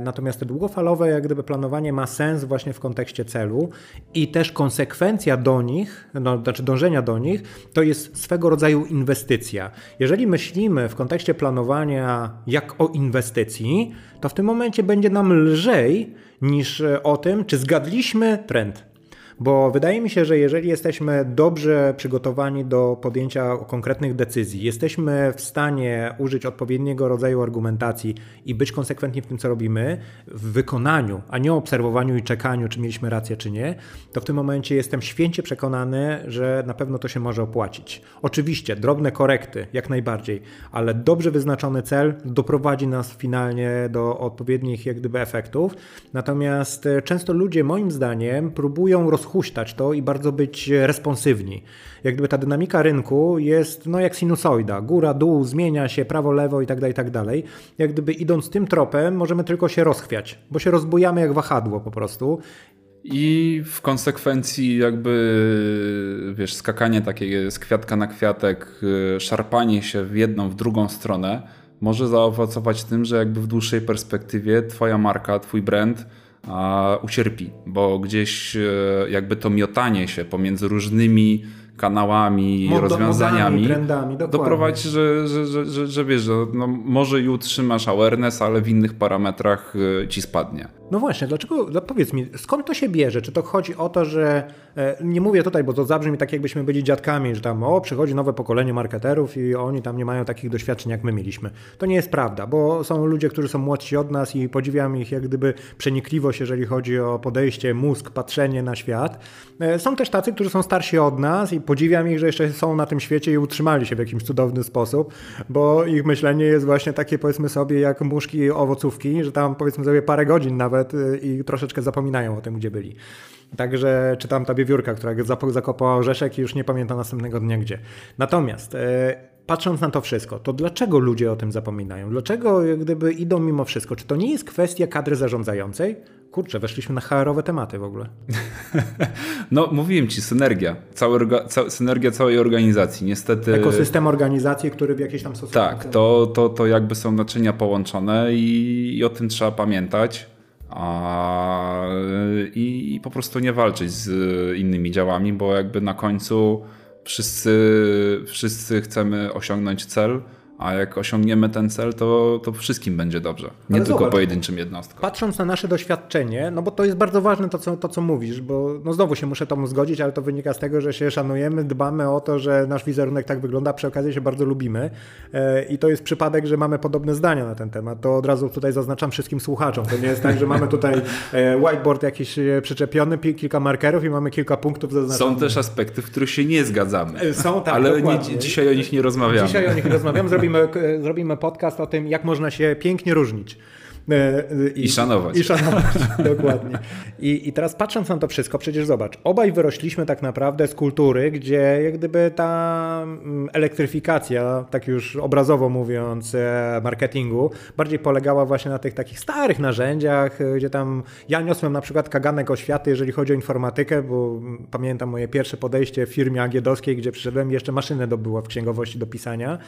natomiast te długofalowe, jak gdyby planowanie ma sens właśnie w kontekście celu i też konsekwencja do nich, no, znaczy dążenia do nich, to jest swego rodzaju inwestycja. Jeżeli myślimy w kontekście planowania jak o inwestycji, to w tym momencie będzie nam lżej niż o tym, czy zgadliśmy trend Bo wydaje mi się, że jeżeli jesteśmy dobrze przygotowani do podjęcia konkretnych decyzji, jesteśmy w stanie użyć odpowiedniego rodzaju argumentacji i być konsekwentni w tym, co robimy, w wykonaniu, a nie obserwowaniu i czekaniu, czy mieliśmy rację, czy nie, to w tym momencie jestem święcie przekonany, że na pewno to się może opłacić. Oczywiście drobne korekty, jak najbardziej, ale dobrze wyznaczony cel doprowadzi nas finalnie do odpowiednich jak gdyby efektów. Natomiast e, często ludzie moim zdaniem próbują rozhuśtać to i bardzo być responsywni. Jak gdyby ta dynamika rynku jest no jak sinusoida, góra, dół, zmienia się, prawo, lewo i tak dalej, i tak. Jak gdyby idąc tym tropem możemy tylko się rozchwiać, bo się rozbujamy jak wahadło po prostu i w konsekwencji jakby, wiesz, skakanie takie z kwiatka na kwiatek, y, szarpanie się w jedną, w drugą stronę może zaowocować tym, że jakby w dłuższej perspektywie twoja marka, twój brand ucierpi, bo gdzieś y, jakby to miotanie się pomiędzy różnymi kanałami, Mod rozwiązaniami trendami, doprowadzi, że, że, że, że, że wiesz, że no, może i utrzymasz awareness, ale w innych parametrach y, ci spadnie. No właśnie, dlaczego, powiedz mi, skąd to się bierze? Czy to chodzi o to, że, e, nie mówię tutaj, bo to zabrzmi tak jakbyśmy byli dziadkami, że tam, o, przychodzi nowe pokolenie marketerów i oni tam nie mają takich doświadczeń, jak my mieliśmy. To nie jest prawda, bo są ludzie, którzy są młodsi od nas i podziwiam ich jak gdyby przenikliwość, jeżeli chodzi o podejście, mózg, patrzenie na świat. E, są też tacy, którzy są starsi od nas i podziwiam ich, że jeszcze są na tym świecie i utrzymali się w jakimś cudowny sposób, bo ich myślenie jest właśnie takie, powiedzmy sobie, jak muszki owocówki, że tam powiedzmy sobie parę godzin nawet y, i troszeczkę zapominają o tym, gdzie byli. Także czytam ta wiewiórka, która zakopała orzeszek i już nie pamięta następnego dnia gdzie. Natomiast e, patrząc na to wszystko, to dlaczego ludzie o tym zapominają? Dlaczego gdyby idą mimo wszystko? Czy to nie jest kwestia kadry zarządzającej? Kurczę, weszliśmy na HR-owe tematy w ogóle. No, mówiłem ci, synergia. Cała, ca synergia całej organizacji. Niestety. Ekosystem organizacji, który w jakiś tam sposób. Tak, to, to, to jakby są naczynia połączone i, i o tym trzeba pamiętać a, i, i po prostu nie walczyć z innymi działami, bo jakby na końcu wszyscy, wszyscy chcemy osiągnąć cel, a jak osiągniemy ten cel, to, to wszystkim będzie dobrze. Nie Ale tylko zobacz, pojedynczym jednostkom. Patrząc na nasze doświadczenie, no bo to jest bardzo ważne to co, to, co mówisz, bo no znowu się muszę tomu zgodzić, ale to wynika z tego, że się szanujemy, dbamy o to, że nasz wizerunek tak wygląda, przy okazji się bardzo lubimy e, i to jest przypadek, że mamy podobne zdania na ten temat. To od razu tutaj zaznaczam wszystkim słuchaczom. To nie jest tak, że mamy tutaj e, whiteboard jakiś e, przyczepiony, kilka markerów i mamy kilka punktów zaznaczonych. Są też aspekty, w których się nie zgadzamy. Są tak, Ale nie, dzisiaj o nich nie rozmawiamy. Dzisiaj o nich nie rozmawiamy. Zrobimy zrobimy, zrobimy podcast o tym, jak można się pięknie różnić. E, I, I, szanować. I szanować, dokładnie. I, I teraz patrząc na to wszystko, przecież zobacz, obaj wyrośliśmy tak naprawdę z kultury, gdzie jak gdyby ta mm, elektryfikacja, tak już obrazowo mówiąc, e, marketingu, bardziej polegała właśnie na tych takich starych narzędziach, e, gdzie tam ja niosłem na przykład kaganek oświaty, jeżeli chodzi o informatykę, bo pamiętam moje pierwsze podejście w firmie agiedowskiej, gdzie przyszedłem jeszcze maszynę dobyła w księgowości do pisania,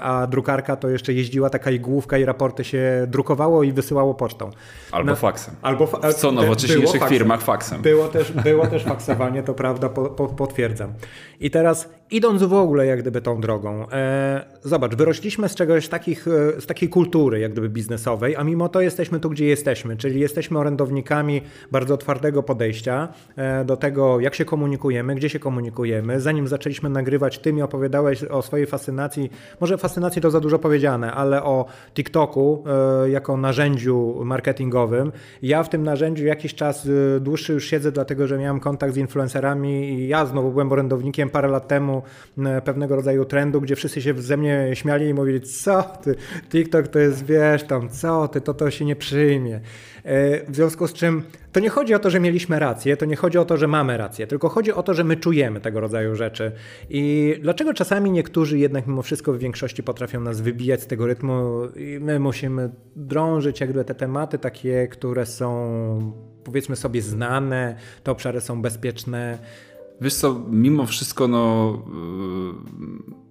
a drukarka to jeszcze jeździła taka igłówka i raporty się drukowało i wysyłało pocztą. Albo Na, faksem. Albo fa w co nowocześniejszych firmach faksem. Było też, było też faksowanie, to prawda, po, po, potwierdzam. I teraz idąc w ogóle jak gdyby tą drogą, e, zobacz, wyrośliśmy z czegoś takich, e, z takiej kultury jak gdyby biznesowej, a mimo to jesteśmy tu, gdzie jesteśmy, czyli jesteśmy orędownikami bardzo otwartego podejścia e, do tego, jak się komunikujemy, gdzie się komunikujemy. Zanim zaczęliśmy nagrywać, ty mi opowiadałeś o swojej fascynacji, może fascynacji to za dużo powiedziane, ale o TikToku e, jako narzędziu marketingowym. Ja w tym narzędziu jakiś czas e, dłuższy już siedzę, dlatego że miałem kontakt z influencerami i ja znowu byłem orędownikiem parę lat temu E, pewnego rodzaju trendu, gdzie wszyscy się ze mnie śmiali i mówili, co ty, TikTok to jest, wiesz, tam, co ty, to to się nie przyjmie. E, w związku z czym to nie chodzi o to, że mieliśmy rację, to nie chodzi o to, że mamy rację, tylko chodzi o to, że my czujemy tego rodzaju rzeczy. I dlaczego czasami niektórzy jednak mimo wszystko w większości potrafią nas wybijać z tego rytmu i my musimy drążyć jakby te tematy takie, które są powiedzmy sobie znane, te obszary są bezpieczne, Wiesz co, mimo wszystko, no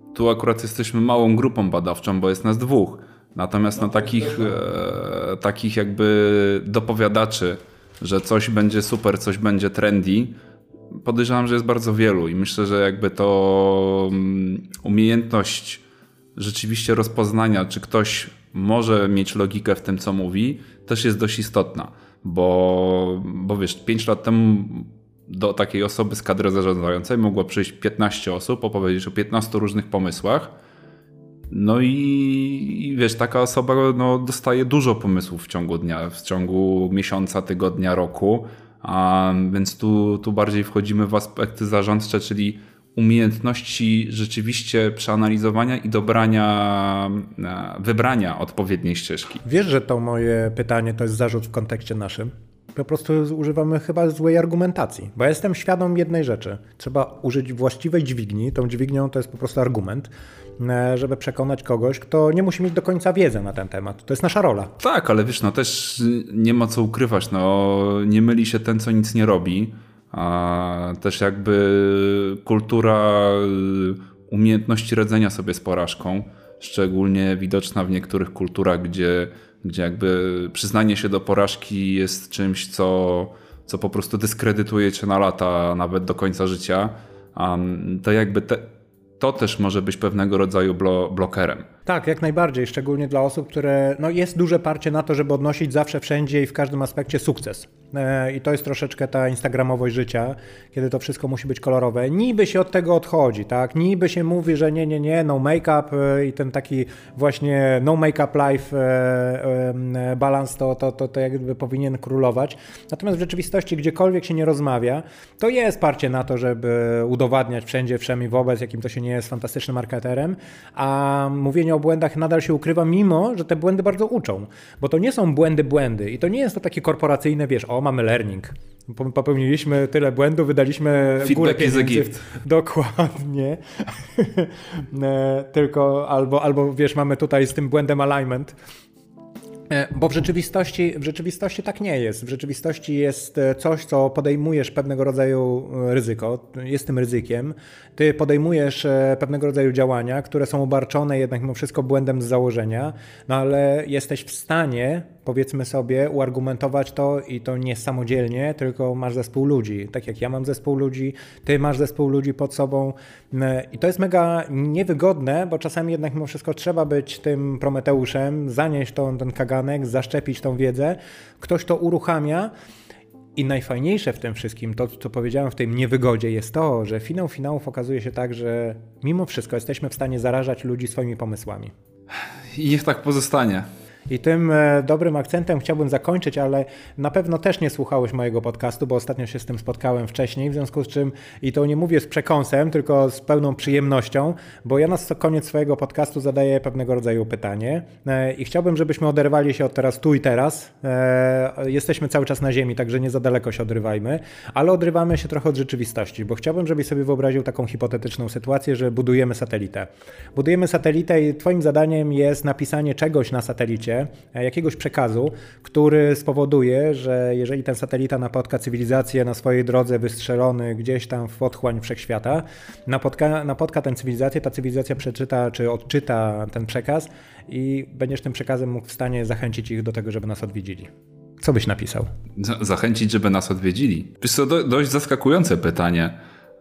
y, tu akurat jesteśmy małą grupą badawczą, bo jest nas dwóch. Natomiast na no, takich, e, takich jakby dopowiadaczy, że coś będzie super, coś będzie trendy, podejrzewam, że jest bardzo wielu i myślę, że jakby to mm, umiejętność rzeczywiście rozpoznania, czy ktoś może mieć logikę w tym, co mówi, też jest dość istotna, bo, bo wiesz, pięć lat temu do takiej osoby z kadry zarządzającej mogło przyjść 15 osób, opowiedzieć o 15 różnych pomysłach. No i, i wiesz, taka osoba no, dostaje dużo pomysłów w ciągu dnia, w ciągu miesiąca, tygodnia, roku. A, więc tu, tu bardziej wchodzimy w aspekty zarządcze, czyli umiejętności rzeczywiście przeanalizowania i dobrania, e, wybrania odpowiedniej ścieżki. Wiesz, że to moje pytanie to jest zarzut w kontekście naszym? Po prostu używamy chyba złej argumentacji, bo ja jestem świadom jednej rzeczy. Trzeba użyć właściwej dźwigni. Tą dźwignią to jest po prostu argument, e, żeby przekonać kogoś, kto nie musi mieć do końca wiedzy na ten temat. To jest nasza rola. Tak, ale wiesz, no też nie ma co ukrywać. No, nie myli się ten, co nic nie robi. A też jakby kultura y, umiejętności radzenia sobie z porażką, szczególnie widoczna w niektórych kulturach, gdzie, gdzie jakby przyznanie się do porażki jest czymś, co, co po prostu dyskredytuje cię na lata, nawet do końca życia. To jakby te, to też może być pewnego rodzaju blo blokerem. Tak, jak najbardziej, szczególnie dla osób, które no jest duże parcie na to, żeby odnosić zawsze, wszędzie i w każdym aspekcie sukces. E, I to jest troszeczkę ta instagramowość życia, kiedy to wszystko musi być kolorowe. Niby się od tego odchodzi, tak? Niby się mówi, że nie, nie, nie, no make-up e, i ten taki właśnie no make-up life e, balans to, to, to, to jakby powinien królować. Natomiast w rzeczywistości, gdziekolwiek się nie rozmawia, to jest parcie na to, żeby udowadniać wszędzie, wszemi wobec, jakim to się nie jest fantastycznym marketerem, a mówienie o błędach nadal się ukrywa, mimo że te błędy bardzo uczą. Bo to nie są błędy, błędy i to nie jest to takie korporacyjne, wiesz, o, mamy learning. Popełniliśmy tyle błędów, wydaliśmy Feedback górę pieniędzy. gift. Dokładnie. E, tylko albo, albo wiesz, mamy tutaj z tym błędem alignment. E, bo w rzeczywistości, w rzeczywistości tak nie jest. W rzeczywistości jest e, coś, co podejmujesz pewnego rodzaju ryzyko, jest tym ryzykiem. Ty podejmujesz pewnego rodzaju działania, które są obarczone jednak mimo wszystko błędem z założenia, no ale jesteś w stanie powiedzmy sobie, uargumentować to i to nie samodzielnie, tylko masz zespół ludzi. Tak jak ja mam zespół ludzi, ty masz zespół ludzi pod sobą. I to jest mega niewygodne, bo czasami jednak mimo wszystko trzeba być tym Prometeuszem, zanieść tą, ten kaganek, zaszczepić tą wiedzę. Ktoś to uruchamia. I najfajniejsze w tym wszystkim, to co powiedziałem w tej niewygodzie, jest to, że finał finałów okazuje się tak, że mimo wszystko jesteśmy w stanie zarażać ludzi swoimi pomysłami. I niech tak pozostanie. I tym e, dobrym akcentem chciałbym zakończyć, ale na pewno też nie słuchałeś mojego podcastu, bo ostatnio się z tym spotkałem wcześniej, w związku z czym, i to nie mówię z przekąsem, tylko z pełną przyjemnością, bo ja na koniec swojego podcastu zadaję pewnego rodzaju pytanie e, i chciałbym, żebyśmy oderwali się od teraz tu i teraz. E, jesteśmy cały czas na ziemi, także nie za daleko się odrywajmy, ale odrywamy się trochę od rzeczywistości, bo chciałbym, żebyś sobie wyobraził taką hipotetyczną sytuację, że budujemy satelitę. Budujemy satelitę i twoim zadaniem jest napisanie czegoś na satelicie, E, jakiegoś przekazu, który spowoduje, że jeżeli ten satelita napotka cywilizację na swojej drodze wystrzelony gdzieś tam w otchłań wszechświata, napotka, napotka tę cywilizację, ta cywilizacja przeczyta czy odczyta ten przekaz i będziesz tym przekazem mógł w stanie zachęcić ich do tego, żeby nas odwiedzili. Co byś napisał? Zachęcić, żeby nas odwiedzili. Wiesz dość zaskakujące pytanie.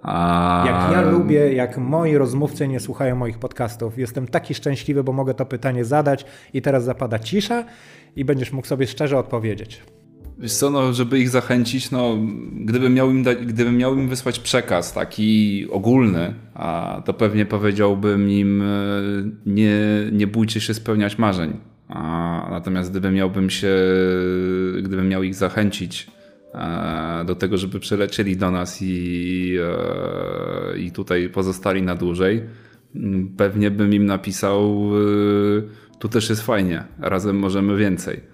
A... Jak ja lubię, jak moi rozmówcy nie słuchają moich podcastów. Jestem taki szczęśliwy, bo mogę to pytanie zadać i teraz zapada cisza i będziesz mógł sobie szczerze odpowiedzieć. Wiesz co, no, żeby ich zachęcić, no, gdybym, miał im gdybym miał im wysłać przekaz taki ogólny, a to pewnie powiedziałbym im, e, nie, nie bójcie się spełniać marzeń. A, natomiast gdybym miałbym się, gdybym miał ich zachęcić, do tego, żeby przylecieli do nas i, e, i tutaj pozostali na dłużej, pewnie bym im napisał, e, tu też jest fajnie, razem możemy więcej.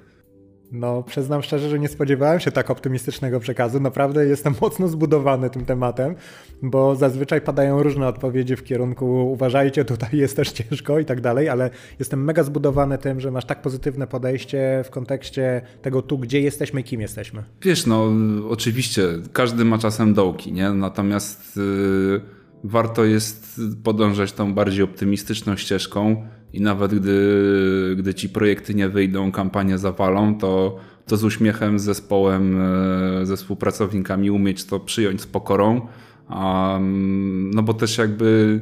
No, przyznam szczerze, że nie spodziewałem się tak optymistycznego przekazu. Naprawdę jestem mocno zbudowany tym tematem, bo zazwyczaj padają różne odpowiedzi w kierunku uważajcie, tutaj jest też ciężko i tak dalej, ale jestem mega zbudowany tym, że masz tak pozytywne podejście w kontekście tego tu, gdzie jesteśmy kim jesteśmy. Wiesz, no oczywiście każdy ma czasem dołki, nie? Natomiast yy, warto jest podążać tą bardziej optymistyczną ścieżką i nawet gdy, gdy ci projekty nie wyjdą, kampanie zawalą, to, to z uśmiechem, z zespołem, e, ze współpracownikami umieć to przyjąć z pokorą. No bo też jakby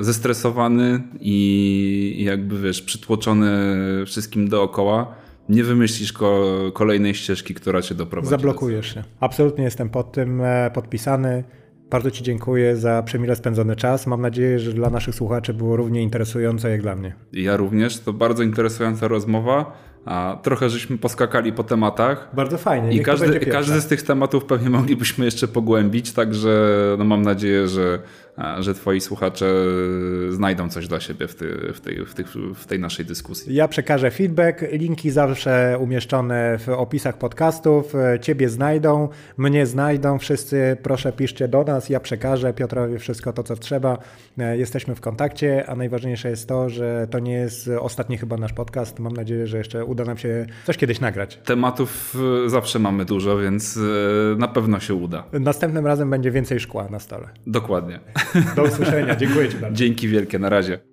zestresowany i jakby wiesz, przytłoczony wszystkim dookoła, nie wymyślisz ko kolejnej ścieżki, która cię doprowadzi. Zablokujesz się. Absolutnie jestem pod tym e, podpisany. Bardzo Ci dziękuję za przemile spędzony czas. Mam nadzieję, że dla naszych słuchaczy było równie interesujące jak dla mnie. Ja również. To bardzo interesująca rozmowa. A trochę żeśmy poskakali po tematach. Bardzo fajnie. I każdy, każdy z tych tematów pewnie moglibyśmy jeszcze pogłębić, także no mam nadzieję, że że twoi słuchacze znajdą coś dla siebie w, ty, w, tej, w, tych, w tej naszej dyskusji. Ja przekażę feedback, linki zawsze umieszczone w opisach podcastów, ciebie znajdą, mnie znajdą, wszyscy proszę piszcie do nas, ja przekażę Piotrowi wszystko to, co trzeba, jesteśmy w kontakcie, a najważniejsze jest to, że to nie jest ostatni chyba nasz podcast, mam nadzieję, że jeszcze uda nam się coś kiedyś nagrać. Tematów zawsze mamy dużo, więc e, na pewno się uda. Następnym razem będzie więcej szkła na stole. Dokładnie. Do usłyszenia. Dziękuję Ci bardzo. Dzięki wielkie. Na razie.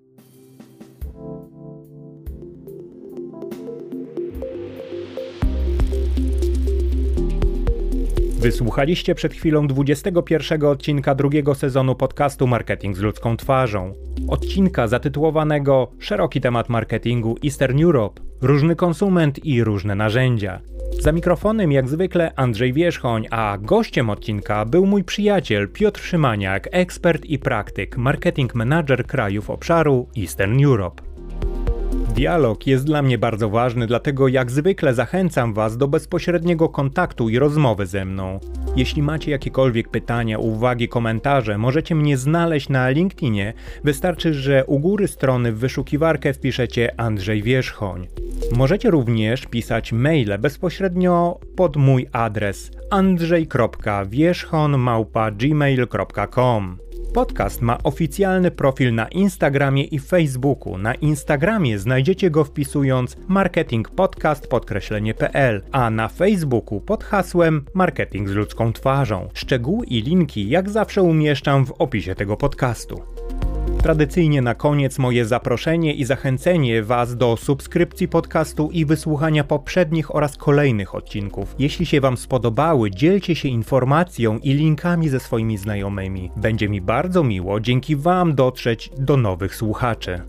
Wysłuchaliście przed chwilą 21 odcinka drugiego sezonu podcastu Marketing z ludzką twarzą. Odcinka zatytułowanego Szeroki temat marketingu Eastern Europe, różny konsument i różne narzędzia. Za mikrofonem jak zwykle Andrzej Wierzchoń, a gościem odcinka był mój przyjaciel Piotr Szymaniak, ekspert i praktyk, marketing manager krajów obszaru Eastern Europe. Dialog jest dla mnie bardzo ważny, dlatego jak zwykle zachęcam Was do bezpośredniego kontaktu i rozmowy ze mną. Jeśli macie jakiekolwiek pytania, uwagi, komentarze, możecie mnie znaleźć na LinkedInie. Wystarczy, że u góry strony w wyszukiwarkę wpiszecie Andrzej Wierzchoń. Możecie również pisać maile bezpośrednio pod mój adres andrzej.wierzchon.gmail.com Podcast ma oficjalny profil na Instagramie i Facebooku. Na Instagramie znajdziecie go wpisując marketing podcast podkreślenie.pl, a na Facebooku pod hasłem marketing z ludzką twarzą. Szczegóły i linki jak zawsze umieszczam w opisie tego podcastu. Tradycyjnie na koniec moje zaproszenie i zachęcenie Was do subskrypcji podcastu i wysłuchania poprzednich oraz kolejnych odcinków. Jeśli się Wam spodobały, dzielcie się informacją i linkami ze swoimi znajomymi. Będzie mi bardzo miło dzięki Wam dotrzeć do nowych słuchaczy.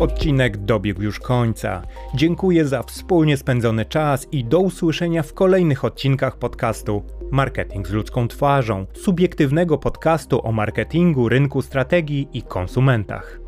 Odcinek dobiegł już końca. Dziękuję za wspólnie spędzony czas i do usłyszenia w kolejnych odcinkach podcastu Marketing z ludzką twarzą, subiektywnego podcastu o marketingu, rynku strategii i konsumentach.